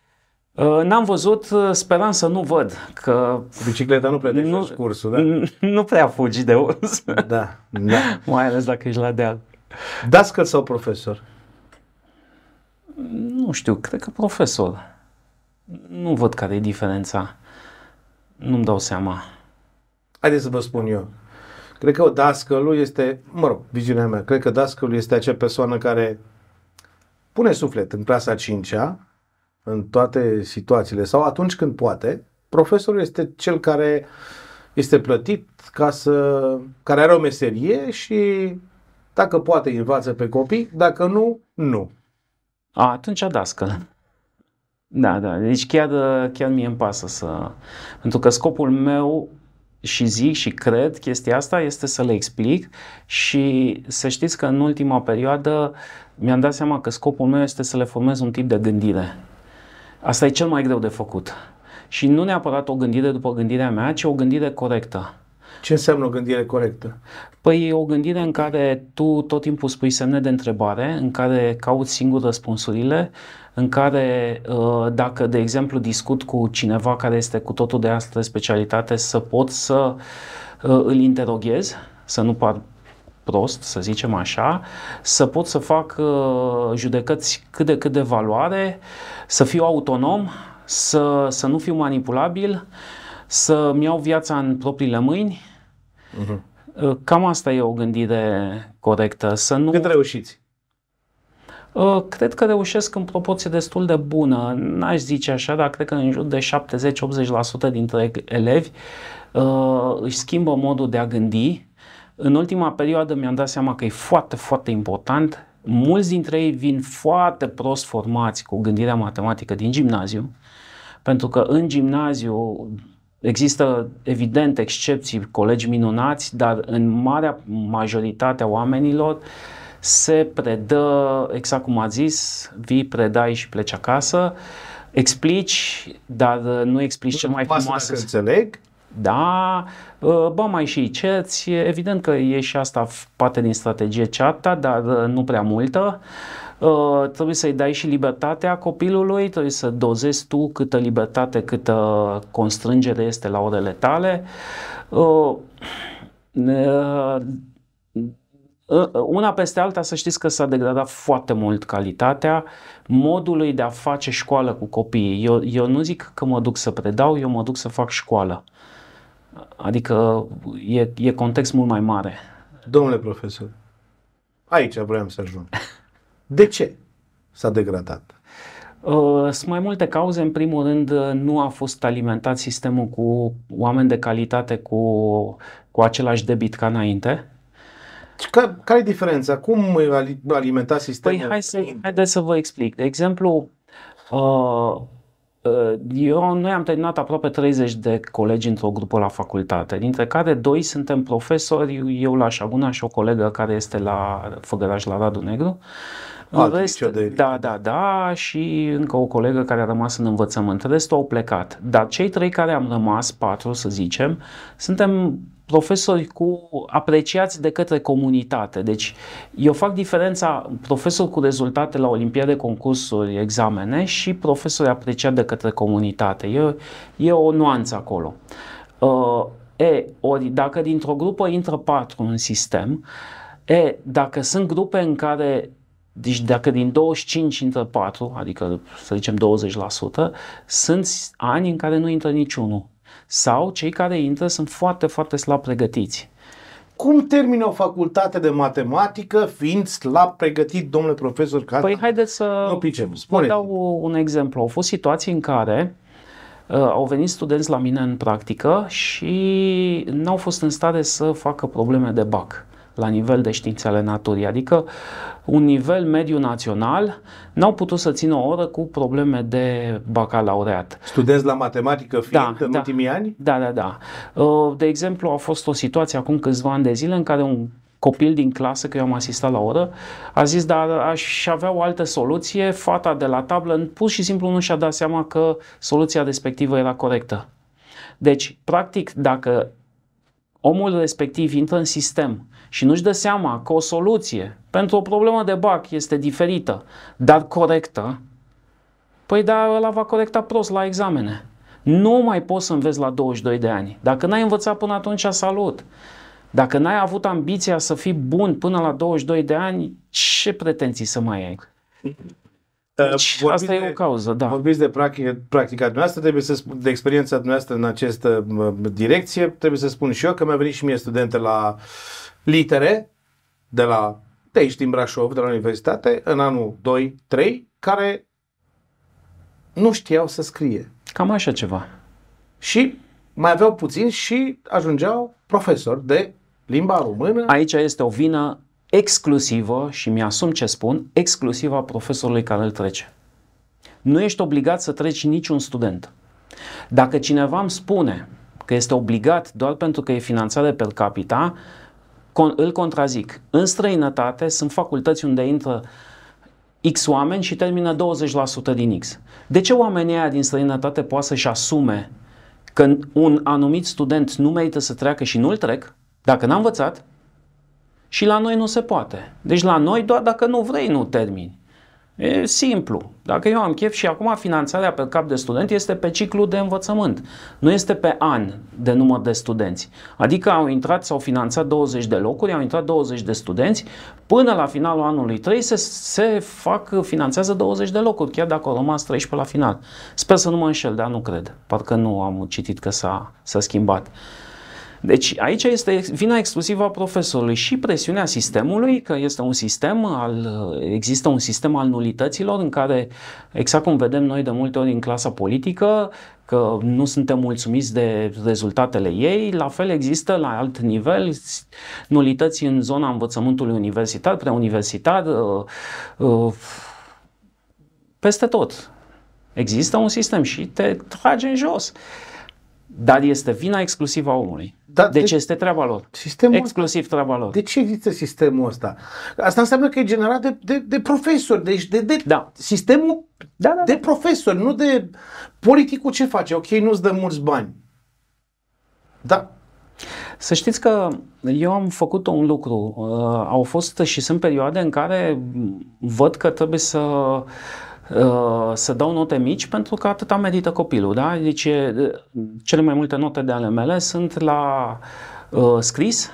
Uh, n-am văzut, uh, speram să nu văd, că... Bicicleta nu prea nu, cursul, da? Nu prea fugi de urs. Da, da. Mai ales dacă ești la deal. Dascăl sau profesor? Nu știu, cred că profesor. Nu văd care e diferența. Nu-mi dau seama. Haideți să vă spun eu. Cred că dascălul este, mă rog, viziunea mea, cred că dascălul este acea persoană care pune suflet în clasa 5-a, în toate situațiile, sau atunci când poate, profesorul este cel care este plătit ca să, care are o meserie și dacă poate învață pe copii, dacă nu, nu. A, atunci dascăl. Da, da, deci chiar, chiar mie îmi pasă să... Pentru că scopul meu și zic și cred chestia asta este să le explic și să știți că în ultima perioadă mi-am dat seama că scopul meu este să le formez un tip de gândire. Asta e cel mai greu de făcut. Și nu neapărat o gândire după gândirea mea, ci o gândire corectă. Ce înseamnă o gândire corectă? Păi e o gândire în care tu tot timpul spui semne de întrebare, în care cauți singur răspunsurile, în care uh, dacă, de exemplu, discut cu cineva care este cu totul de altă specialitate, să pot să uh, îl interoghez, să nu par prost, să zicem așa, să pot să fac uh, judecăți cât de cât de valoare, să fiu autonom, să, să nu fiu manipulabil, să-mi iau viața în propriile mâini. Uh-huh. Cam asta e o gândire corectă. Să nu... Cât reușiți? Uh, cred că reușesc în proporție destul de bună. N-aș zice așa, dar cred că în jur de 70-80% dintre elevi uh, își schimbă modul de a gândi. În ultima perioadă mi-am dat seama că e foarte, foarte important. Mulți dintre ei vin foarte prost formați cu gândirea matematică din gimnaziu, pentru că în gimnaziu Există, evident, excepții, colegi minunați, dar în marea majoritate a oamenilor se predă, exact cum a zis, vii, predai și pleci acasă, explici, dar nu explici cel mai frumos. înțeleg. Da, ă, bă, mai și cerți, evident că e și asta parte din strategie cearta, dar nu prea multă. Uh, trebuie să-i dai și libertatea copilului, trebuie să dozezi tu câtă libertate, câtă constrângere este la orele tale. Uh, uh, una peste alta să știți că s-a degradat foarte mult calitatea modului de a face școală cu copiii. Eu, eu nu zic că mă duc să predau, eu mă duc să fac școală. Adică e, e context mult mai mare. Domnule profesor, aici vreau să ajung. De ce s-a degradat? Uh, sunt mai multe cauze. În primul rând, uh, nu a fost alimentat sistemul cu oameni de calitate cu, cu același debit ca înainte. Care, care e diferența? Cum alimenta sistemul? Păi hai să, haideți să vă explic. De exemplu, uh, eu, noi am terminat aproape 30 de colegi într-o grupă la facultate, dintre care doi suntem profesori, eu la Șaguna și o colegă care este la Făgăraș la Radu Negru. Alt rest, de... da, da, da, și încă o colegă care a rămas în învățământ. Restul au plecat. Dar cei trei care am rămas, patru să zicem, suntem profesori cu apreciați de către comunitate. Deci eu fac diferența profesor cu rezultate la olimpiade, concursuri, examene și profesori apreciat de către comunitate. E, e o nuanță acolo. Uh, e, ori dacă dintr-o grupă intră patru în sistem, e, dacă sunt grupe în care deci dacă din 25 intră 4, adică să zicem 20%, sunt ani în care nu intră niciunul. Sau cei care intră sunt foarte, foarte slab pregătiți. Cum termină o facultate de matematică fiind slab pregătit, domnule profesor? Ca păi haideți să nu picem. Spune. Vă dau un exemplu. Au fost situații în care uh, au venit studenți la mine în practică și n-au fost în stare să facă probleme de BAC la nivel de științe ale naturii, adică un nivel mediu național, n-au putut să țină o oră cu probleme de bacalaureat. Studenți la matematică fiind da, în da, ultimii ani? Da, da, da. Uh, de exemplu, a fost o situație acum câțiva ani de zile în care un copil din clasă, că eu am asistat la oră, a zis, dar aș avea o altă soluție, fata de la tablă pur și simplu nu și-a dat seama că soluția respectivă era corectă. Deci, practic, dacă omul respectiv intră în sistem și nu-și dă seama că o soluție pentru o problemă de bac este diferită, dar corectă, păi da, ăla va corecta prost la examene. Nu mai poți să înveți la 22 de ani. Dacă n-ai învățat până atunci, salut. Dacă n-ai avut ambiția să fii bun până la 22 de ani, ce pretenții să mai ai? Deci, vorbiți asta e o cauză, da. Vorbiți de practica, practica noastră, trebuie să spun, de experiența noastră în această direcție, trebuie să spun și eu că mi-a venit și mie studente la litere, de la de aici din Brașov, de la universitate, în anul 2-3, care nu știau să scrie. Cam așa ceva. Și mai aveau puțin și ajungeau profesori de limba română. Aici este o vină exclusivă, și mi-asum ce spun, exclusivă a profesorului care îl trece. Nu ești obligat să treci niciun student. Dacă cineva îmi spune că este obligat doar pentru că e finanțare per capita, con- îl contrazic. În străinătate sunt facultăți unde intră X oameni și termină 20% din X. De ce oamenii aia din străinătate poate să-și asume că un anumit student nu merită să treacă și nu-l trec, dacă n-a învățat, și la noi nu se poate. Deci la noi doar dacă nu vrei nu termini. E simplu. Dacă eu am chef și acum finanțarea pe cap de student este pe ciclu de învățământ. Nu este pe an de număr de studenți. Adică au intrat, s-au finanțat 20 de locuri, au intrat 20 de studenți, până la finalul anului 3 se, se fac, finanțează 20 de locuri, chiar dacă au rămas 13 la final. Sper să nu mă înșel, dar nu cred. Parcă nu am citit că s-a, s-a schimbat. Deci aici este vina exclusivă a profesorului și presiunea sistemului, că este un sistem al, există un sistem al nulităților în care, exact cum vedem noi de multe ori în clasa politică, că nu suntem mulțumiți de rezultatele ei, la fel există la alt nivel nulități în zona învățământului universitar, preuniversitar, uh, uh, peste tot. Există un sistem și te trage în jos. Dar este vina exclusivă a omului. Da, deci de, este treaba lor. Sistemul Exclusiv ăsta, treaba lor. De ce există sistemul ăsta? Asta înseamnă că e generat de, de, de profesori. Deci de, de da. sistemul da, da, de da. profesori, nu de politicul ce face. Ok, nu-ți dă mulți bani. Da. Să știți că eu am făcut un lucru. Uh, au fost și sunt perioade în care văd că trebuie să Uh, să dau note mici pentru că atâta merită copilul. Da? Deci cele mai multe note de ale mele sunt la uh, scris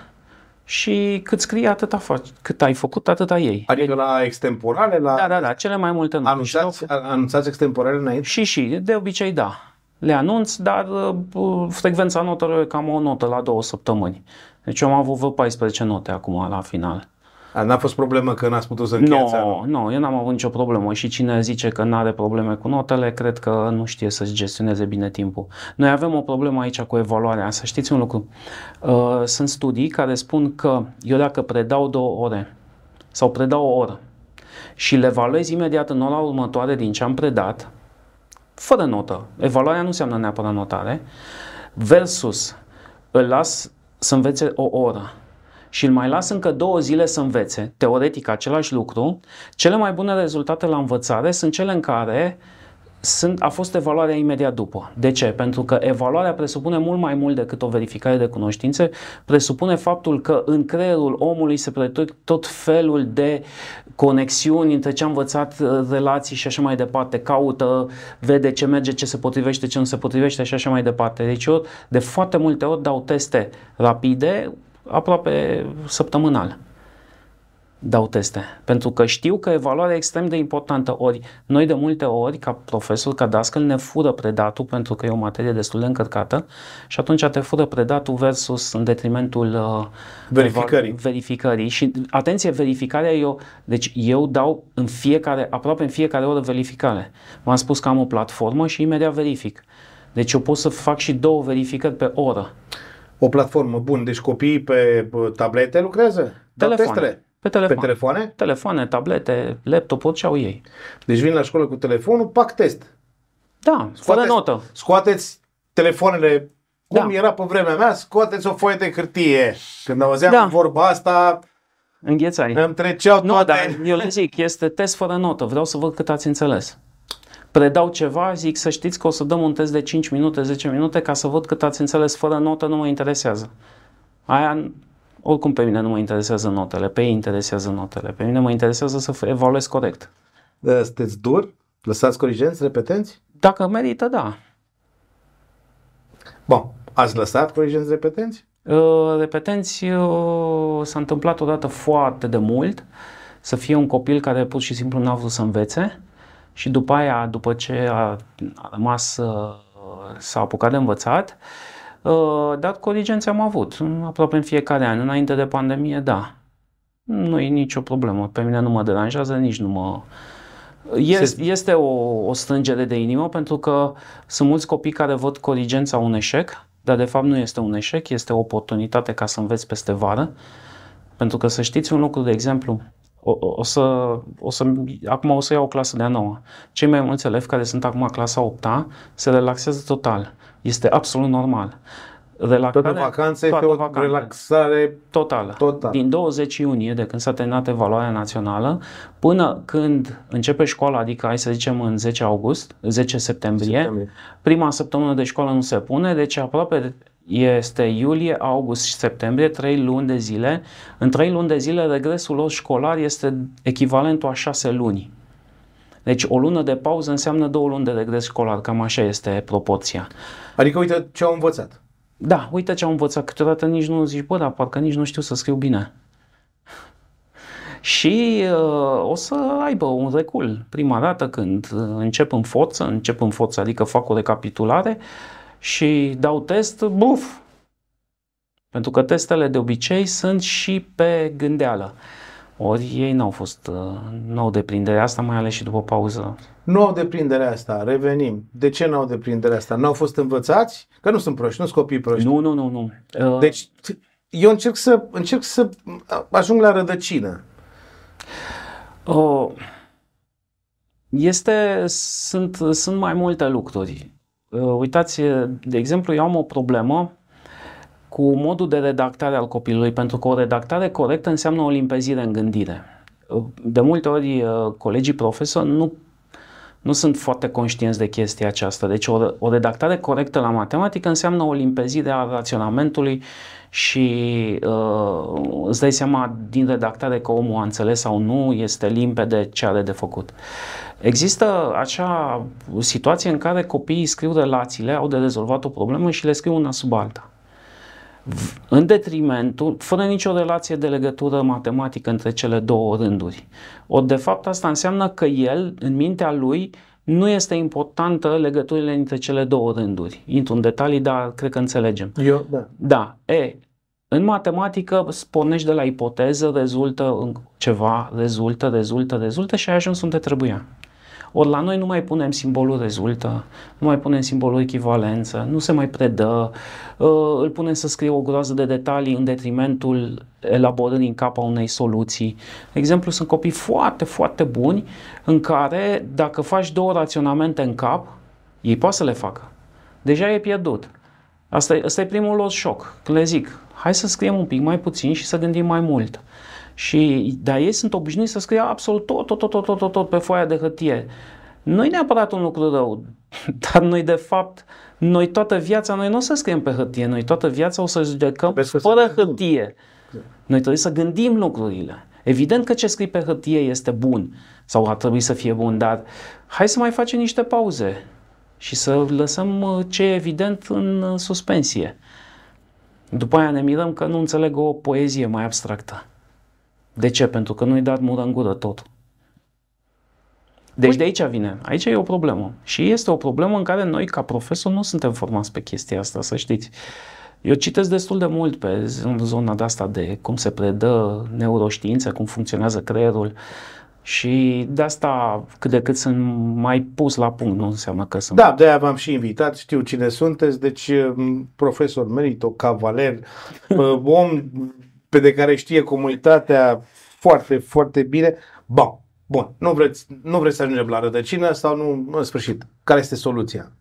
și cât scrii atâta faci, cât ai făcut atâta ei. Adică la extemporale? La... Da, da, da, cele mai multe note. Anunțați, anunțați extemporale înainte? Și, și, de obicei da. Le anunț, dar uh, frecvența notelor e cam o notă la două săptămâni. Deci eu am avut vreo 14 note acum la final. A, n-a fost problemă că n-ați putut să încheiați Nu, nu, eu n-am avut nicio problemă. Și cine zice că nu are probleme cu notele, cred că nu știe să-și gestioneze bine timpul. Noi avem o problemă aici cu evaluarea, să știți un lucru. Uh, sunt studii care spun că eu dacă predau două ore sau predau o oră și le evaluez imediat în ora următoare din ce am predat, fără notă, evaluarea nu înseamnă neapărat notare, versus îl las să învețe o oră și îl mai las încă două zile să învețe, teoretic același lucru, cele mai bune rezultate la învățare sunt cele în care sunt, a fost evaluarea imediat după. De ce? Pentru că evaluarea presupune mult mai mult decât o verificare de cunoștințe, presupune faptul că în creierul omului se pretrec tot felul de conexiuni între ce a învățat, relații și așa mai departe, caută, vede ce merge, ce se potrivește, ce nu se potrivește și așa mai departe. Deci eu de foarte multe ori dau teste rapide, aproape săptămânal dau teste, pentru că știu că evaluarea e extrem de importantă. Ori noi de multe ori, ca profesor, ca dascăl, ne fură predatul pentru că e o materie destul de încărcată și atunci te fură predatul versus în detrimentul uh, verificării. verificării. Și atenție, verificarea eu, deci eu dau în fiecare, aproape în fiecare oră verificare. V-am spus că am o platformă și imediat verific. Deci eu pot să fac și două verificări pe oră o platformă. Bun, deci copiii pe tablete lucrează? Telefoane. Pe telefoane. Pe telefoane? Telefoane, tablete, laptop, ce au ei. Deci vin la școală cu telefonul, pac test. Da, scoateți, fără notă. Scoateți telefoanele cum da. era pe vremea mea, scoateți o foaie de hârtie. Când auzeam da. vorba asta, Înghețai. Îmi treceau toate. Nu, dar eu le zic, este test fără notă. Vreau să văd cât ați înțeles predau ceva, zic să știți că o să dăm un test de 5 minute, 10 minute ca să văd cât ați înțeles fără notă, nu mă interesează. Aia, oricum pe mine nu mă interesează notele, pe ei interesează notele. Pe mine mă interesează să evaluez corect. Da, sunteți dur? Lăsați corigenți, repetenți? Dacă merită, da. Bun. Ați lăsat corigenți repetenți? Uh, repetenți uh, s-a întâmplat odată foarte de mult să fie un copil care pur și simplu n-a vrut să învețe și după aia, după ce a, a rămas, uh, s-a apucat de învățat, uh, dar corigenți am avut, aproape în fiecare an, înainte de pandemie, da. Nu e nicio problemă, pe mine nu mă deranjează, nici nu mă... Este, este o, o strângere de inimă pentru că sunt mulți copii care văd corigența un eșec, dar de fapt nu este un eșec, este o oportunitate ca să înveți peste vară. Pentru că să știți un lucru, de exemplu, o, o, să, o să, acum o să iau o clasă de a noua. Cei mai mulți elevi care sunt acum clasa 8 se relaxează total. Este absolut normal. Relaxare, toată vacanța este o vacanță. relaxare totală. Total. Din 20 iunie, de când s-a terminat evaluarea națională, până când începe școala, adică hai să zicem în 10 august, 10 septembrie, septembrie. prima săptămână de școală nu se pune, deci aproape este iulie, august și septembrie, 3 luni de zile. În 3 luni de zile, regresul lor școlar este echivalentul a 6 luni. Deci o lună de pauză înseamnă două luni de regres școlar, cam așa este proporția. Adică uite ce au învățat. Da, uite ce am învățat. Câteodată nici nu zici, bă, dar parcă nici nu știu să scriu bine. Și uh, o să aibă un recul. Prima dată când uh, încep în forță, încep în forță, adică fac o recapitulare și dau test, buf! Pentru că testele de obicei sunt și pe gândeală. Ori ei n-au fost, uh, nu au deprindere asta, mai ales și după pauză. Nu au deprinderea asta, revenim. De ce nu au deprinderea asta? Nu au fost învățați? Că nu sunt proști, nu sunt copii proști. Nu, nu, nu, nu. Uh... Deci eu încerc să, încerc să ajung la rădăcină. Uh, este, sunt, sunt mai multe lucruri. Uh, uitați, de exemplu, eu am o problemă cu modul de redactare al copilului, pentru că o redactare corectă înseamnă o limpezire în gândire. De multe ori, uh, colegii profesori nu, nu sunt foarte conștienți de chestia aceasta. Deci, o, o redactare corectă la matematică înseamnă o limpezire a raționamentului și uh, îți dai seama din redactare că omul a înțeles sau nu, este limpede ce are de făcut. Există acea situație în care copiii scriu relațiile, au de rezolvat o problemă și le scriu una sub alta în detrimentul, fără nicio relație de legătură matematică între cele două rânduri. O, de fapt, asta înseamnă că el, în mintea lui, nu este importantă legăturile între cele două rânduri. Intru în detalii, dar cred că înțelegem. Eu, da. Da. E, în matematică pornești de la ipoteză, rezultă în ceva, rezultă, rezultă, rezultă și ai ajuns unde trebuia. Ori la noi nu mai punem simbolul rezultă, nu mai punem simbolul echivalență, nu se mai predă, uh, îl punem să scrie o groază de detalii în detrimentul elaborării în capa unei soluții. De exemplu, sunt copii foarte, foarte buni în care dacă faci două raționamente în cap, ei poate să le facă. Deja e pierdut. Asta e, asta e primul lor șoc. Când le zic, hai să scriem un pic mai puțin și să gândim mai mult. Și, dar ei sunt obișnuiți să scrie absolut tot, tot, tot, tot, tot, tot, tot pe foaia de hârtie. Nu e neapărat un lucru rău, dar noi de fapt, noi toată viața, noi nu o să scriem pe hârtie, noi toată viața o să judecăm fără hârtie. Noi trebuie să gândim lucrurile. Evident că ce scrii pe hârtie este bun sau ar trebui să fie bun, dar hai să mai facem niște pauze și să lăsăm uh, ce e evident în uh, suspensie. După aia ne mirăm că nu înțeleg o poezie mai abstractă. De ce? Pentru că nu-i dat mură în gură tot. Deci păi- de aici vine. Aici e o problemă. Și este o problemă în care noi, ca profesor, nu suntem formați pe chestia asta, să știți. Eu citesc destul de mult pe zona de asta de cum se predă neuroștiințe, cum funcționează creierul și de asta cât de cât sunt mai pus la punct, nu înseamnă că sunt... Da, de-aia v-am și invitat, știu cine sunteți, deci profesor merito, cavaler, om pe de care știe comunitatea foarte, foarte bine. Bun, bun, nu vreți, nu vreți să ajungem la rădăcină sau nu, în sfârșit, care este soluția?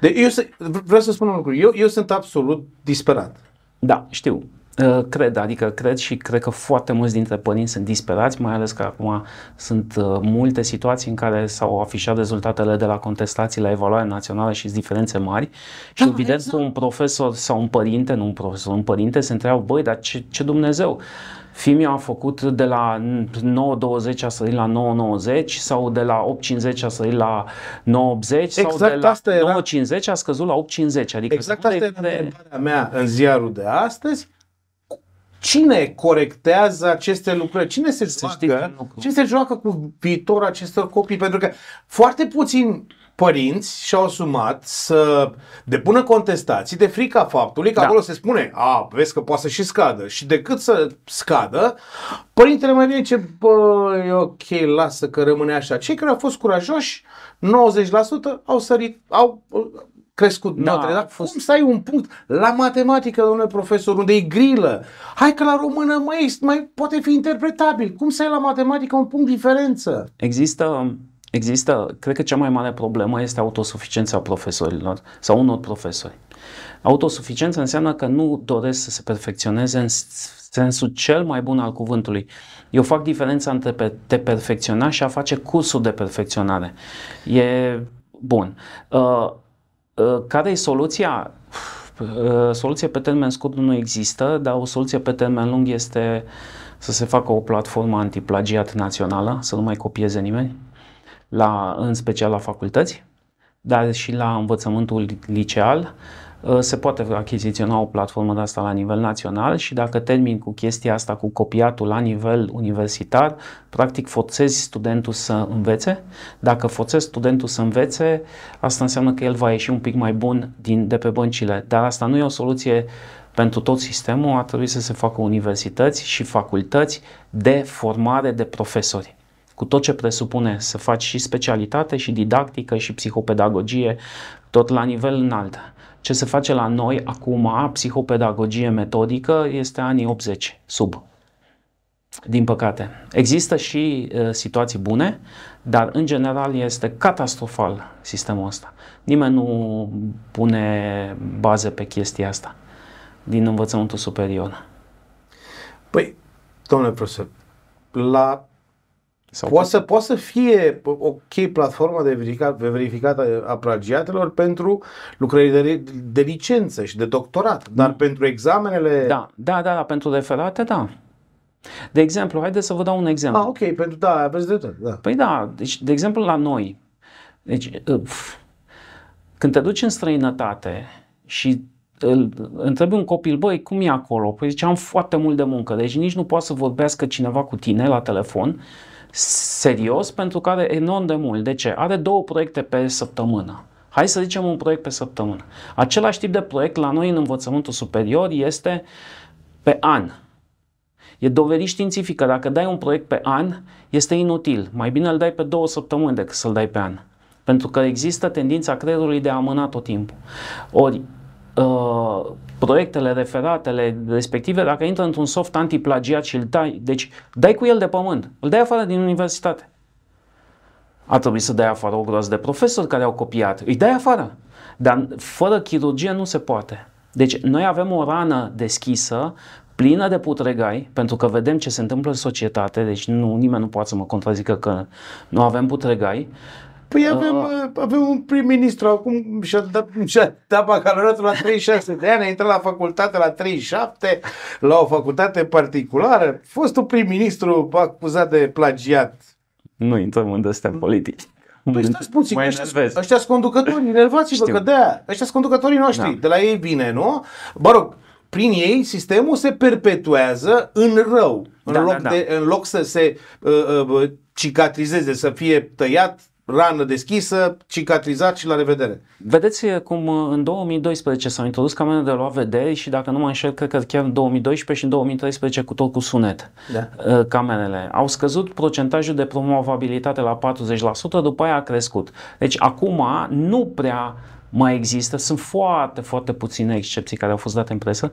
De, eu să, vreau să spun un lucru, eu, eu sunt absolut disperat. Da, știu. Uh, cred, adică cred și cred că foarte mulți dintre părinți sunt disperați, mai ales că acum sunt uh, multe situații în care s-au afișat rezultatele de la contestații la evaluare națională și diferențe mari și da, evident exact. un profesor sau un părinte, nu un profesor, un părinte se întreabă, băi, dar ce, ce Dumnezeu? Fimio a făcut de la 9.20 a sărit la 9.90 sau de la 8.50 a sărit la 9.80 exact sau de la asta era... 9.50 a scăzut la 8.50. Adică exact asta era întrebarea mea în ziarul de astăzi Cine corectează aceste lucruri? Cine se joacă, cine se joacă cu viitorul acestor copii? Pentru că foarte puțini părinți și-au asumat să depună contestații de frica faptului că da. acolo se spune, a, vezi că poate să și scadă. Și decât să scadă, părintele mai bine ce, băi, ok, lasă că rămâne așa. Cei care au fost curajoși, 90% au sărit, au crescut da, notele, dar fost... cum să ai un punct la matematică, domnule profesor, unde e grilă? Hai că la română mai, mai poate fi interpretabil. Cum să ai la matematică un punct diferență? Există, există, cred că cea mai mare problemă este autosuficiența profesorilor sau unor profesori. Autosuficiența înseamnă că nu doresc să se perfecționeze în sensul cel mai bun al cuvântului. Eu fac diferența între te perfecționa și a face cursul de perfecționare. E bun. Uh, Uh, care e soluția? Uh, soluția pe termen scurt nu există, dar o soluție pe termen lung este să se facă o platformă antiplagiat națională, să nu mai copieze nimeni, la, în special la facultăți, dar și la învățământul liceal, Uh, se poate achiziționa o platformă de asta la nivel național și dacă termin cu chestia asta, cu copiatul la nivel universitar, practic forțezi studentul să învețe. Dacă forțezi studentul să învețe, asta înseamnă că el va ieși un pic mai bun din, de pe băncile. Dar asta nu e o soluție pentru tot sistemul, ar trebui să se facă universități și facultăți de formare de profesori cu tot ce presupune să faci și specialitate, și didactică, și psihopedagogie, tot la nivel înalt. Ce se face la noi acum, psihopedagogie metodică, este anii 80, sub. Din păcate. Există și uh, situații bune, dar în general este catastrofal sistemul ăsta. Nimeni nu pune baze pe chestia asta din învățământul superior. Păi, domnule profesor, la sau poate, să, poate să fie ok platforma de verificat, de verificat a plagiatelor pentru lucrări de, de licență și de doctorat, dar mm. pentru examenele... Da, da, da, da, pentru referate, da. De exemplu, haideți să vă dau un exemplu. Ah, ok, pentru da, aveți de tot, da. Păi da, deci, de exemplu, la noi, deci, uf, când te duci în străinătate și îl întrebi un copil, băi, cum e acolo? Păi zice, am foarte mult de muncă, deci nici nu poate să vorbească cineva cu tine la telefon serios pentru că are enorm de mult. De ce? Are două proiecte pe săptămână. Hai să zicem un proiect pe săptămână. Același tip de proiect la noi în învățământul superior este pe an. E dovedit științific că dacă dai un proiect pe an, este inutil. Mai bine îl dai pe două săptămâni decât să-l dai pe an. Pentru că există tendința creierului de a amâna tot timpul. Ori uh, proiectele, referatele respective, dacă intră într-un soft antiplagiat și îl dai, deci dai cu el de pământ, îl dai afară din universitate. A trebuit să dai afară o groază de profesori care au copiat. Îi dai afară. Dar fără chirurgie nu se poate. Deci noi avem o rană deschisă, plină de putregai, pentru că vedem ce se întâmplă în societate, deci nu, nimeni nu poate să mă contrazică că nu avem putregai, Păi avem, uh, avem un prim-ministru acum și-a dat, și-a dat bacalaureatul la 36 de ani, a intrat la facultate la 37, la o facultate particulară. Fostul prim-ministru acuzat de plagiat. Nu intrăm în astea politici. Păi stați puțin, ăștia, ăștia sunt conducătorii, enervați-vă că de-aia, ăștia sunt conducătorii noștri, da. de la ei vine, nu? Mă rog, prin ei sistemul se perpetuează în rău, în, da, loc, da, da. De, în loc să se uh, uh, cicatrizeze, să fie tăiat, rană deschisă, cicatrizat și la revedere. Vedeți cum uh, în 2012 s-au introdus camerele de luat vedere și dacă nu mă înșel, cred că chiar în 2012 și în 2013 cu tot cu sunet da. Uh, camerele. Au scăzut procentajul de promovabilitate la 40%, după aia a crescut. Deci acum nu prea mai există, sunt foarte, foarte puține excepții care au fost date în presă,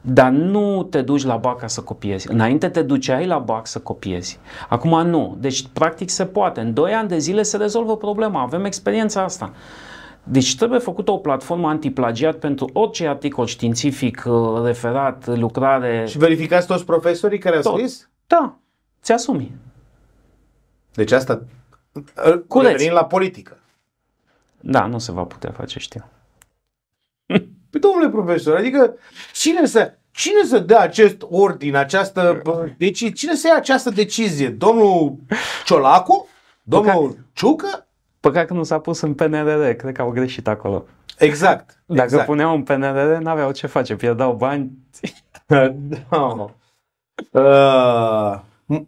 dar nu te duci la BAC ca să copiezi. Înainte te duceai la BAC să copiezi. Acum nu. Deci, practic, se poate. În 2 ani de zile se rezolvă problema. Avem experiența asta. Deci trebuie făcută o platformă antiplagiat pentru orice articol științific, uh, referat, lucrare. Și verificați toți profesorii care au Tot. scris? Da, ți-asumi. Deci asta, Cureți. revenind la politică. Da, nu se va putea face, știu. Păi, domnule profesor, adică cine să, cine să dea acest ordin, această, bă, deci, cine să ia această decizie? Domnul Ciolacu? Domnul Ciucă? Păcat că nu s-a pus în PNRR, cred că au greșit acolo. Exact. Dacă exact. puneau în PNRR, n-aveau ce face, pierdeau bani. da. Uh, m-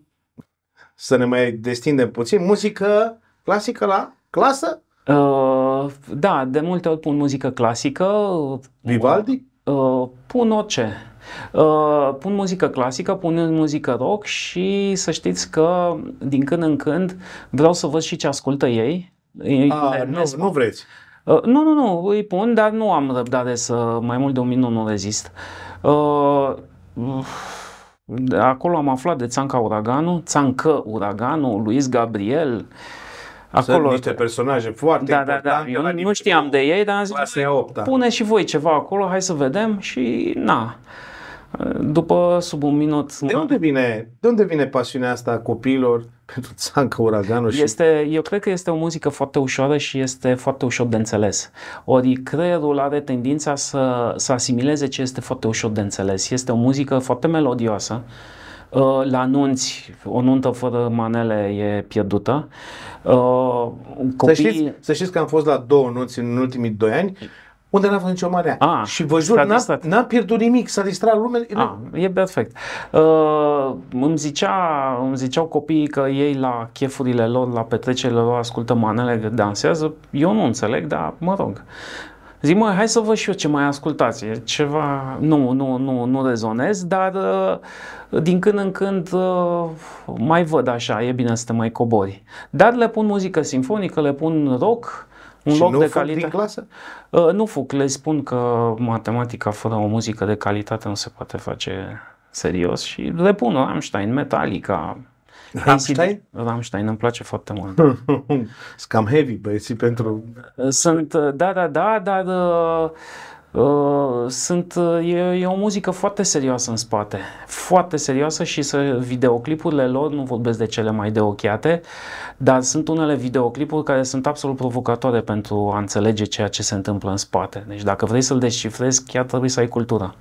să ne mai destindem puțin. Muzică clasică la clasă? Uh, da, de multe ori pun muzică clasică. Vivaldi? Uh, pun orice. Uh, pun muzică clasică, pun muzică rock și să știți că din când în când vreau să văd și ce ascultă ei. Îi A, nu, lernesc. nu vreți. Uh, nu, nu, nu, îi pun, dar nu am răbdare să mai mult de un minut nu rezist. Uh, acolo am aflat de Țanca Uraganu, Țancă Uraganu, Luis Gabriel. Sunt Acolo, niște personaje foarte da, da, da. importante Eu la nu, nu nivelul știam de ei, dar am zis, clasei a opta. pune și voi ceva acolo, hai să vedem și na. După sub un minut. De unde vine, de unde vine pasiunea asta a copiilor pentru Țancă Uraganu și Este, eu cred că este o muzică foarte ușoară și este foarte ușor de înțeles. Ori creierul are tendința să, să asimileze ce este foarte ușor de înțeles. Este o muzică foarte melodioasă. Uh, La anunți, o nuntă fără manele e pierdută. Uh, Să Copiii... știți, să știți că am fost la două nunți în ultimii doi ani, unde n-a fost nicio mare. Ah, și vă s-a jur, n-a, distrat. n-a pierdut nimic, s-a distrat lumea. Ah, e perfect. Uh, îmi, zicea, îmi ziceau copiii că ei la chefurile lor, la petrecerile lor ascultă manele, dansează. Eu nu înțeleg, dar mă rog. Zic, mă, hai să văd și eu ce mai ascultați. E ceva, nu, nu, nu, nu rezonez, dar uh, din când în când uh, mai văd așa, e bine să te mai cobori. Dar le pun muzică simfonică, le pun rock, un și loc nu de fug calitate. din clasă? Uh, nu fug, le spun că matematica fără o muzică de calitate nu se poate face serios și le pun Rammstein, Metallica, Rammstein? ACD Rammstein, îmi place foarte mult. Scam heavy, băieții, pentru... Sunt, uh, da, da, da, dar uh, uh, sunt, uh, e, e o muzică foarte serioasă în spate, foarte serioasă și să videoclipurile lor, nu vorbesc de cele mai de ochiate, dar sunt unele videoclipuri care sunt absolut provocatoare pentru a înțelege ceea ce se întâmplă în spate. Deci dacă vrei să-l descifrezi, chiar trebuie să ai cultură.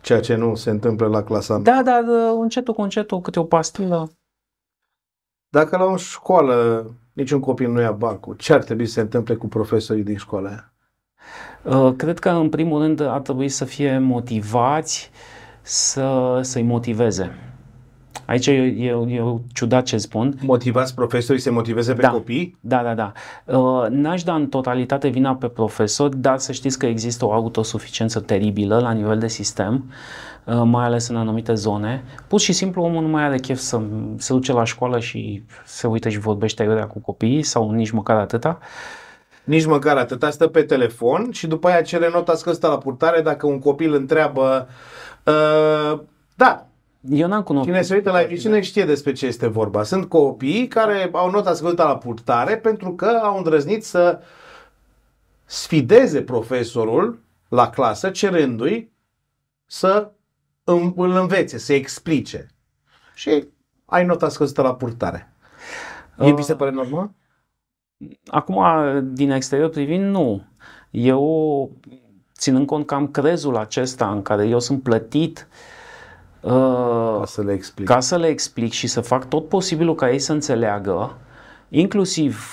Ceea ce nu se întâmplă la clasa mea. Da, dar uh, încetul cu încetul, câte o pastilă. Dacă la o școală niciun copil nu ia bancul, ce ar trebui să se întâmple cu profesorii din școala aia? Uh, Cred că, în primul rând, ar trebui să fie motivați să, să-i motiveze. Aici e, e, e ciudat ce spun. Motivați profesorii să motiveze pe Da. copii? Da, da, da. Uh, N-aș da în totalitate vina pe profesori, dar să știți că există o autosuficiență teribilă la nivel de sistem, uh, mai ales în anumite zone. Pur și simplu omul nu mai are chef să se duce la școală și se uită și vorbește aiurea cu copiii sau nici măcar atâta. Nici măcar atâta, stă pe telefon și după aia cere nota scăzută la purtare dacă un copil întreabă uh, da, Eu n-am cunoscut. Cine se uită la emisiune știe despre ce este vorba. Sunt copii care au nota scăzută la purtare pentru că au îndrăznit să sfideze profesorul la clasă cerându-i să îm- îl învețe, să explice. Și ai nota scăzută la purtare. E, vi se pare normal? Acum, din exterior privind, nu. Eu, ținând cont că am crezul acesta în care eu sunt plătit uh, Ca să le explic. ca să le explic și să fac tot posibilul ca ei să înțeleagă, inclusiv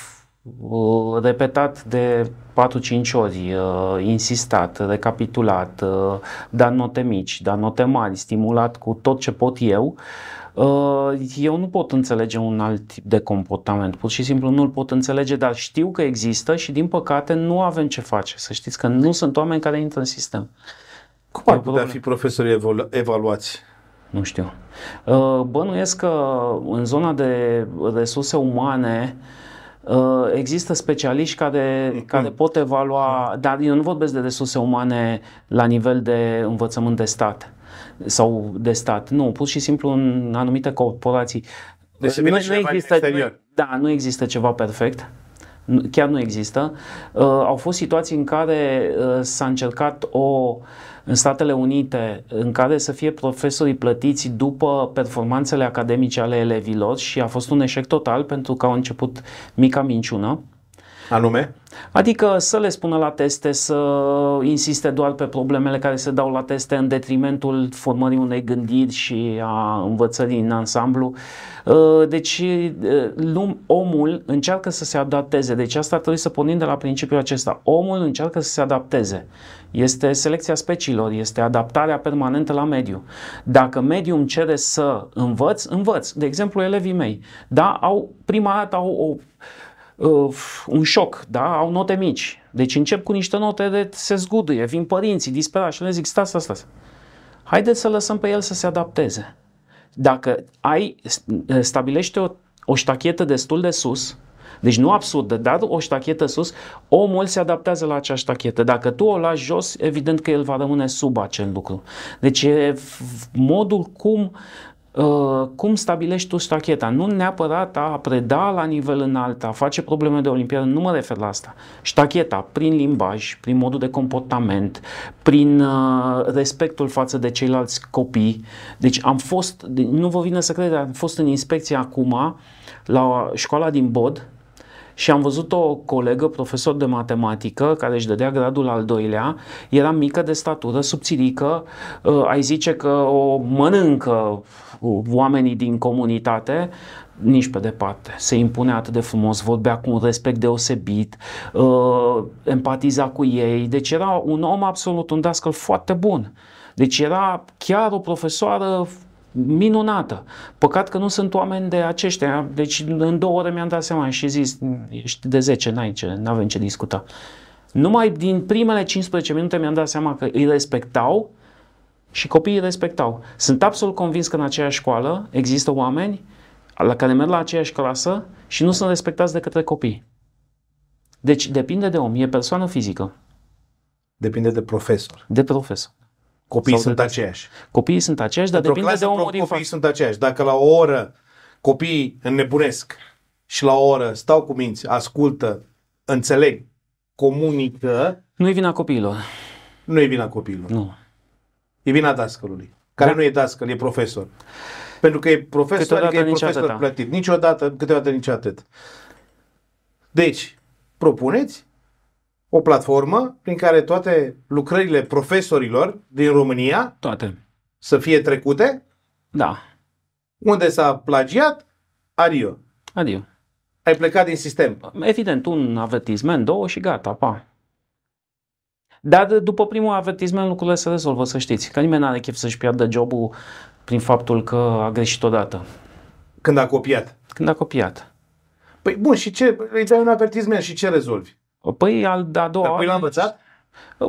uh, repetat de 4-5 ori, uh, insistat, recapitulat, uh, dat note mici, dat note mari, stimulat cu tot ce pot eu, uh, eu nu pot înțelege un alt tip de comportament, pur și simplu nu-l pot înțelege, dar știu că există și din păcate nu avem ce face. Să știți că nu sunt oameni care intră în sistem. Cum ar e putea problemă. fi profesorii evalu- evaluați? Nu știu. Uh, Bănuiesc că în zona de resurse umane uh, există specialiști care, care pot evalua, dar eu nu vorbesc de resurse umane la nivel de învățământ de stat sau de stat. Nu, pur și simplu în anumite corporații. Deci se vine cineva din exterior. Da, nu există ceva perfect. chiar nu există. Uh, au fost situații în care uh, s-a încercat o în Statele Unite în care să fie profesorii plătiți după performanțele academice ale elevilor și a fost un eșec total pentru că au început mica minciună. Anume? Adică să le spună la teste să insiste doar pe problemele care se dau la teste în detrimentul formării unei gândiri și a învățării în ansamblu. Uh, deci uh, omul încearcă să se adapteze. Deci asta trebuie să pornim de la principiul acesta. Omul încearcă să se adapteze. Este selecția speciilor, este adaptarea permanentă la mediu. Dacă mediul îmi cere să învăț, învăț. De exemplu, elevii mei, da, au prima dată au o uh, un șoc, da? au note mici. Deci încep cu niște note de se zguduie, vin părinții disperați și le zic stați, stați, stați. Haideți să lăsăm pe el să se adapteze. Dacă ai, stabilește o, o ștachetă destul de sus, deci nu absurdă, dar o ștachetă sus, omul se adaptează la acea ștachetă. Dacă tu o lași jos, evident că el va rămâne sub acel lucru. Deci e modul cum Uh, cum stabilești tu stacheta? Nu neapărat a preda la nivel înalt, a face probleme de olimpiadă, nu mă refer la asta. Stacheta, prin limbaj, prin modul de comportament, prin uh, respectul față de ceilalți copii. Deci am fost, nu vă vine să credeți, am fost în inspecție acum la școala din Bod, și am văzut o colegă, profesor de matematică, care își dădea gradul al doilea, era mică de statură, subțirică, uh, ai zice că o mănâncă oamenii din comunitate, nici pe departe. Se impunea atât de frumos, vorbea cu un respect deosebit, uh, empatiza cu ei, deci era un om absolut, un dascăl foarte bun. Deci era chiar o profesoară minunată. Păcat că nu sunt oameni de aceștia. Deci în două ore mi-am dat seama și zis, ești de 10, n-ai ce, n-avem ce discuta. Numai din primele 15 minute mi-am dat seama că îi respectau și copiii respectau. Sunt absolut convins că în aceeași școală există oameni la care merg la aceeași clasă și nu sunt respectați de către copii. Deci depinde de om, e persoană fizică. Depinde de profesor. De profesor. Copiii sunt de... aceiași. Copiii sunt aceiași, dar depinde de omul din Copiii sunt aceiași. Dacă la o oră copiii înnebunesc și la o oră stau cu minți, ascultă, înțeleg, comunică... Nu-i vina copiilor. Nu e vina copiilor. Nu. E vina dascălului, care da. nu e dascăl, e profesor. Pentru că e profesor, câteodată adică e profesor atâta. plătit. Niciodată, câteodată nici atât. Deci, propuneți o platformă prin care toate lucrările profesorilor din România toate să fie trecute. Da. Unde s-a plagiat, adio. Adio. Ai plecat din sistem. Evident, un avertisment, două și gata, pa. Dar după primul avertisment lucrurile se rezolvă, să știți. Că nimeni nu are chef să-și piardă jobul prin faptul că a greșit odată. Când a copiat. Când a copiat. Păi bun, și ce? Îi dai un avertisment și ce rezolvi? Păi al a doua Dar păi l-a învățat?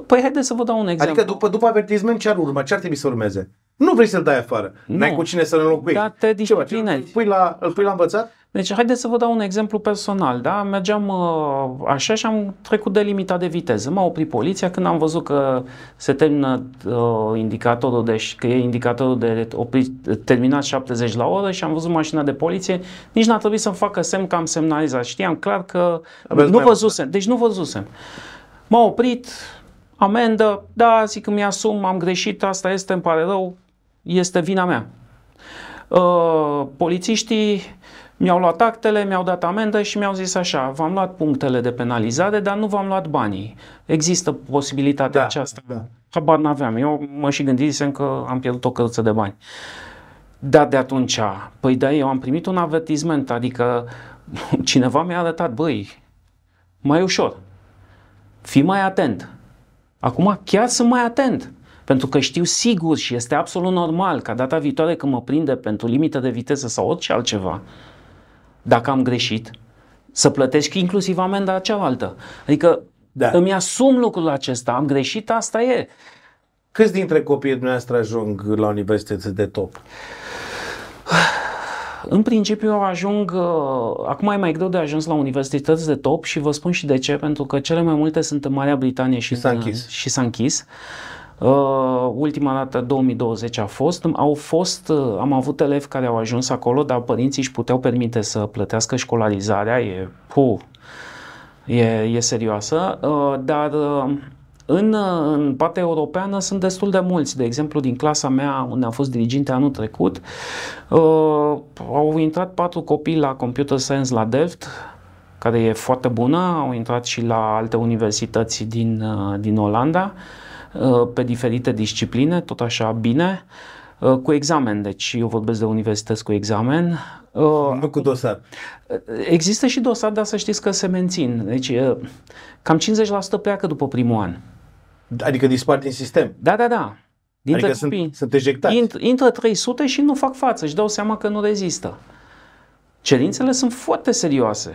Păi haideți să vă dau un exemplu. Adică după, după avertisment ce ar urma? Ce ar trebui să urmeze? Nu vrei să-l dai afară. Nu. N-ai cu cine să-l înlocuiești. Da, te disciplinezi. Îl pui la, îl pui la învățat? Deci, haideți să vă dau un exemplu personal. Da? Mergeam uh, așa și am trecut de limita de viteză. M-a oprit poliția când am văzut că se termină uh, indicatorul, deci că e indicatorul de oprit, terminat 70 la oră și am văzut mașina de poliție. Nici n-a trebuit să-mi facă semn că am semnalizat. Știam clar că Aveți nu văzusem. Deci nu văzusem. M-a oprit, amendă, da, zic că mi-asum, am greșit, asta este, îmi pare rău, este vina mea. Uh, polițiștii mi-au luat actele, mi-au dat amendă și mi-au zis așa, v-am luat punctele de penalizare, dar nu v-am luat banii. Există posibilitatea da, aceasta? Da. Habar n-aveam. Eu mă și gândisem că am pierdut o căruță de bani. Dar de atunci, păi da, eu am primit un avertisment, adică cineva mi-a arătat, băi, mai ușor, fii mai atent. Acum chiar sunt mai atent. Pentru că știu sigur și este absolut normal ca data viitoare când mă prinde pentru limită de viteză sau orice altceva, dacă am greșit, să plătesc inclusiv amenda cealaltă. Adică da. îmi asum lucrul acesta, am greșit, asta e. Câți dintre copiii dumneavoastră ajung la universități de top? În principiu ajung, uh, acum e mai greu de ajuns la universități de top și vă spun și de ce, pentru că cele mai multe sunt în Marea Britanie și, și s-a închis. Și s-a închis. Uh, ultima dată 2020 a fost, au fost, uh, am avut elevi care au ajuns acolo, dar părinții își puteau permite să plătească școlarizarea, e, puh, e, e serioasă, uh, dar uh, în, uh, în partea europeană sunt destul de mulți. De exemplu, din clasa mea, unde am fost diriginte anul trecut, uh, au intrat patru copii la Computer Science la Delft, care e foarte bună, au intrat și la alte universități din, uh, din Olanda, uh, pe diferite discipline, tot așa bine, uh, cu examen, deci eu vorbesc de universități cu examen. Uh, nu cu dosar. Există și dosar, dar să știți că se mențin. Deci uh, cam 50% pleacă după primul an. Adică dispar din sistem. Da, da, da. Dintre adică copii, sunt, sunt ejectați. Int, intră 300 și nu fac față, își dau seama că nu rezistă. Cerințele sunt foarte serioase.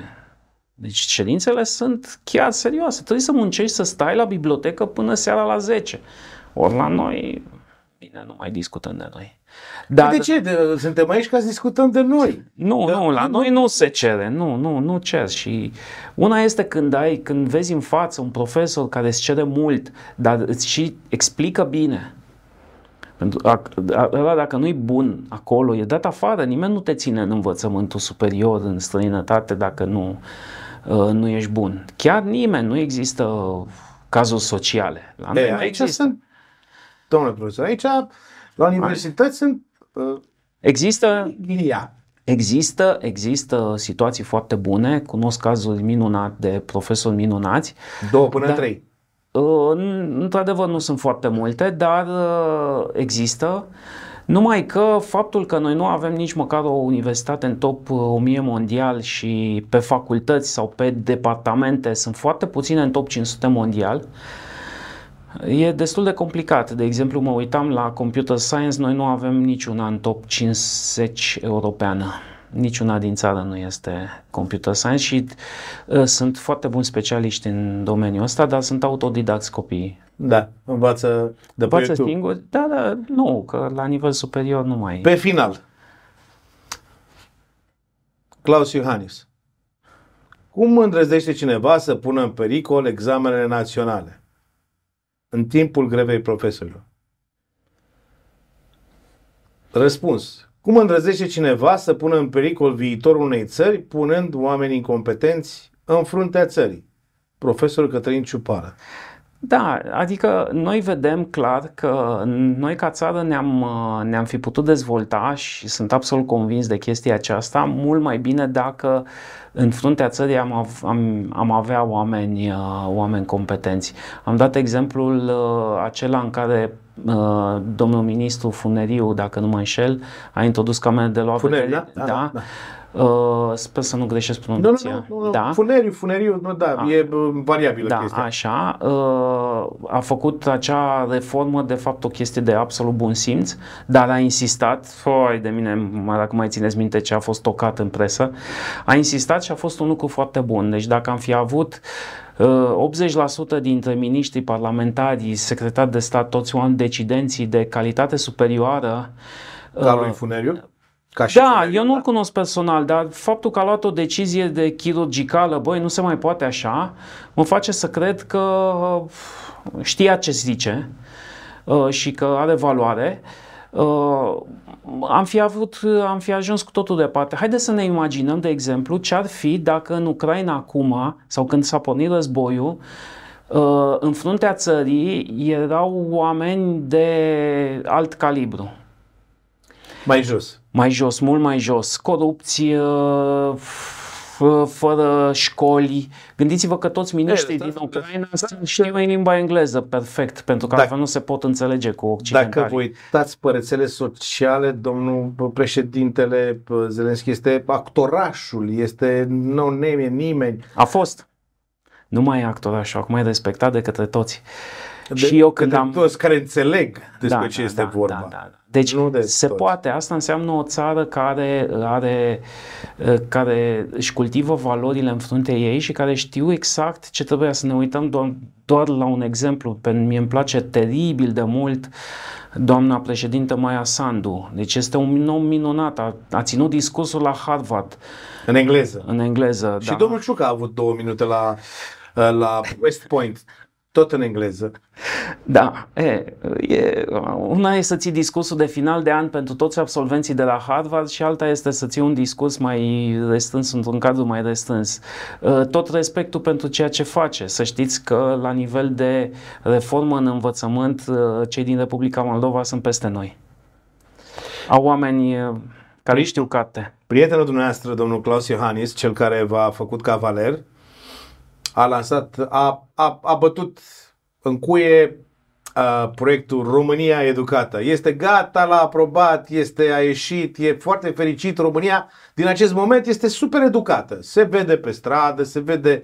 Deci cerințele sunt chiar serioase. Trebuie să muncești să stai la bibliotecă până seara la 10. Ori la noi, bine, nu mai discutăm de noi. Dar, de ce? De, suntem aici ca să discutăm de noi. Nu, de, nu, la nu, noi nu se cere, nu, nu, nu cer. Și una este când ai, când vezi în față un profesor care îți cere mult, dar îți și explică bine. Pentru ăla dacă nu-i bun acolo, e dat afară, nimeni nu te ține în învățământul superior, în străinătate, dacă nu, uh, nu ești bun. Chiar nimeni, nu există cazuri sociale. La noi aici există. sunt, domnule profesor, aici la universități sunt... Uh, există... Ia. Există, există situații foarte bune, cunosc cazuri minunate de profesori minunați. Două până dar, trei. Uh, într-adevăr nu sunt foarte multe, dar uh, există. Numai că faptul că noi nu avem nici măcar o universitate în top 1000 uh, mondial și pe facultăți sau pe departamente sunt foarte puține în top 500 mondial, E destul de complicat. De exemplu, mă uitam la Computer Science, noi nu avem niciuna în top 50 europeană. Niciuna din țară nu este Computer Science și uh, sunt foarte buni specialiști în domeniul ăsta, dar sunt autodidacți copiii. Da, învață de Învață singuri? Da, da, nu, că la nivel superior nu mai... Pe final, Claus Iohannis, cum îndrăznește cineva să pună în pericol examenele naționale? în timpul grevei profesorilor? Răspuns. Cum îndrăzește cineva să pună în pericol viitorul unei țări punând oameni incompetenți în fruntea țării? Profesorul Cătălin Ciupară. Da, adică noi vedem clar că noi ca țară ne-am, ne-am fi putut dezvolta și sunt absolut convins de chestia aceasta mult mai bine dacă în fruntea țării am, am, am avea oameni, oameni competenți. Am dat exemplul uh, acela în care uh, domnul ministru Funeriu, dacă nu mă înșel, a introdus camere de luat Funeriu, da? Da, da, da. Uh, sper să nu greșesc pronunția. Nu, nu, nu, da? Funeriu, funeriu, nu, da, a, e variabilă da, chestia. așa. Uh, a făcut acea reformă, de fapt, o chestie de absolut bun simț, dar a insistat, foi de mine, mai dacă mai țineți minte ce a fost tocat în presă, a insistat și a fost un lucru foarte bun. Deci dacă am fi avut uh, 80% dintre miniștrii parlamentari, secretari de stat, toți oameni decidenții de calitate superioară, ca lui Funeriu? Ca și da, eu nu-l cunosc personal, dar faptul că a luat o decizie de chirurgicală, băi, nu se mai poate așa, mă face să cred că uh, știa ce zice uh, și că are valoare. Uh, am fi, avut, am fi ajuns cu totul departe. Haideți să ne imaginăm, de exemplu, ce ar fi dacă în Ucraina acum, sau când s-a pornit războiul, în fruntea țării erau oameni de alt calibru mai jos. Mai jos, mult mai jos. Corupție, fără școli. Gândiți-vă că toți miniștrii din Ucraina știu în limba engleză perfect, pentru că altfel nu se pot înțelege cu occidentali. Dacă vă uitați pe rețele sociale, domnul președintele Zelenski este actorașul, este nu name nimeni. A fost. Nu mai e actorașul, acum e respectat de către toți. De, și eu când de am... toți care înțeleg despre da, ce da, este da, vorba. Da, da, da. Deci nu de se toți. poate, asta înseamnă o țară care are, care își cultivă valorile în fruntea ei și care știu exact ce trebuie să ne uităm doar, doar la un exemplu. Pe mie îmi place teribil de mult doamna președintă Maia Sandu. Deci este un om minunat. A, a ținut discursul la Harvard. În engleză. În engleză, Și da. domnul Ciucă a avut două minute la, la West Point. Tot în engleză. Da, e, e, una e să ții discursul de final de an pentru toți absolvenții de la Harvard și alta este să ții un discurs mai restrâns, într-un cadru mai restrâns. Tot respectul pentru ceea ce face. Să știți că la nivel de reformă în învățământ, cei din Republica Moldova sunt peste noi. Au oameni care știu carte. Prietenul dumneavoastră, domnul Claus Iohannis, cel care v-a făcut cavaler, a lansat, a, a, a bătut în cuie a, proiectul România Educată. Este gata, l-a aprobat, este, a ieșit, e foarte fericit. România, din acest moment, este super educată. Se vede pe stradă, se vede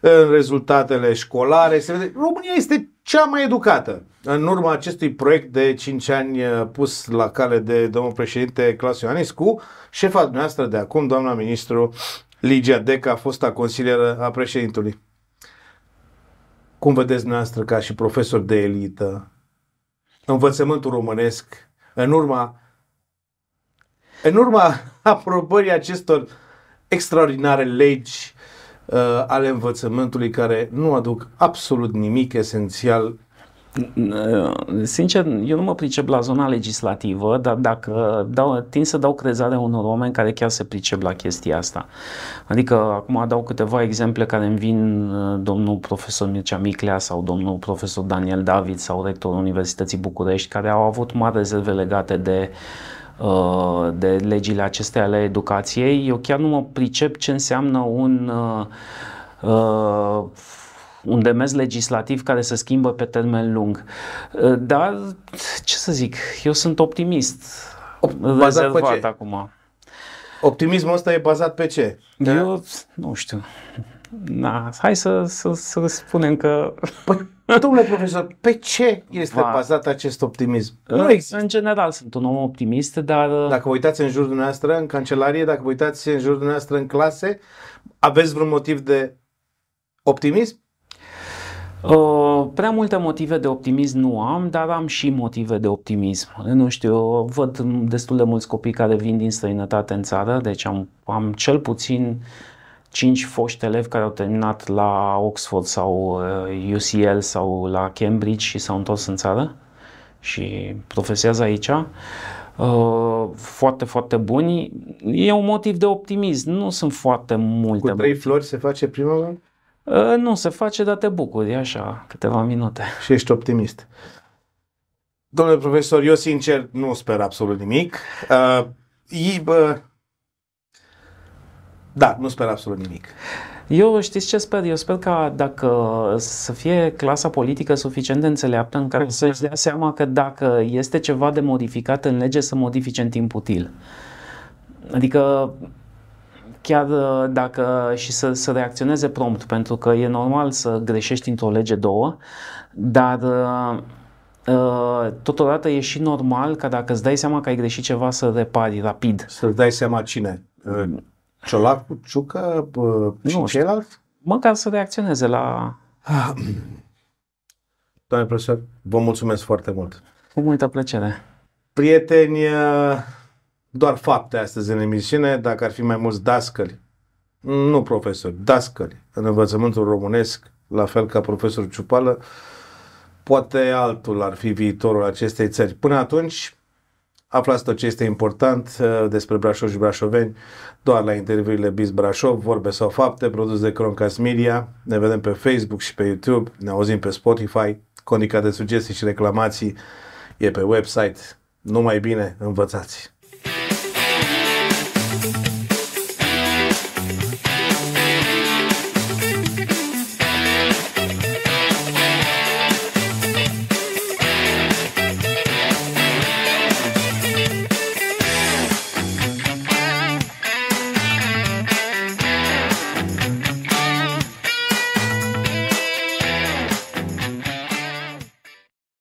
în rezultatele școlare, se vede... România este cea mai educată. În urma acestui proiect de 5 ani pus la cale de domnul președinte Claus Ioanescu, șefa noastră de acum, doamna ministru Ligia Deca, fosta consilieră a președintului. Cum vedeți noastră ca și profesor de elită învățământul românesc în urma în urma aprobării acestor extraordinare legi uh, ale învățământului care nu aduc absolut nimic esențial Sincer, eu nu mă pricep la zona legislativă, dar dacă dau, tind să dau crezare unor oameni care chiar se pricep la chestia asta. Adică, acum dau câteva exemple care îmi vin uh, domnul profesor Mircea Miclea sau domnul profesor Daniel David sau rectorul Universității București, care au avut mari rezerve legate de uh, de legile acestea ale educației. Eu chiar nu mă pricep ce înseamnă un uh, uh, un demers legislativ care se schimbă pe termen lung. Uh, dar, ce să zic, eu sunt optimist. Bazat rezervat pe ce? acum. Optimismul ăsta e bazat pe ce? Eu nu știu. Na, hai să, să, să spunem că... Păi, domnule profesor, pe ce este Va. bazat acest optimism? Nu există. În general sunt un om optimist, dar... Uh, dacă vă uitați în jurul dumneavoastră, în cancelarie, dacă vă uitați în jurul dumneavoastră în clase, aveți vreun motiv de optimism? Uh, prea multe motive de optimism nu am, dar am și motive de optimism. Nu știu, văd destul de mulți copii care vin din străinătate în țară, deci am, am cel puțin cinci foști elevi care au terminat la Oxford sau UCL uh, sau la Cambridge și s-au întors în țară și profesează aici. Uh, foarte, foarte buni. E un motiv de optimism. Nu sunt foarte multe. Cu trei flori se face primăvară? Uh, nu se face, dar te bucuri, așa, câteva minute. Și ești optimist. Domnule profesor, eu sincer nu sper absolut nimic. Uh, e, bă, da, nu sper absolut nimic. Eu știți ce sper? Eu sper că dacă să fie clasa politică suficient de înțeleaptă în care să-și dea seama că dacă este ceva de modificat în lege, să modifice în timp util. Adică chiar uh, dacă și să, să reacționeze prompt, pentru că e normal să greșești într-o lege două, dar uh, uh, totodată e și normal ca dacă îți dai seama că ai greșit ceva să repari rapid. Să-ți dai seama cine? Uh, Ciolacu, Ciucă uh, și ceilalți? Măcar să reacționeze la... Doamne profesor, vă mulțumesc foarte mult. Cu multă plăcere. Prieteni, uh, doar fapte astăzi în emisiune, dacă ar fi mai mulți dascăli, nu profesori, dascăli în învățământul românesc, la fel ca profesor Ciupală, poate altul ar fi viitorul acestei țări. Până atunci, aflați tot ce este important uh, despre Brașov și brașoveni doar la interviurile Biz Brașov, vorbe sau fapte, produs de Croncast Media. Ne vedem pe Facebook și pe YouTube, ne auzim pe Spotify. Condica de sugestii și reclamații e pe website. Numai bine, învățați!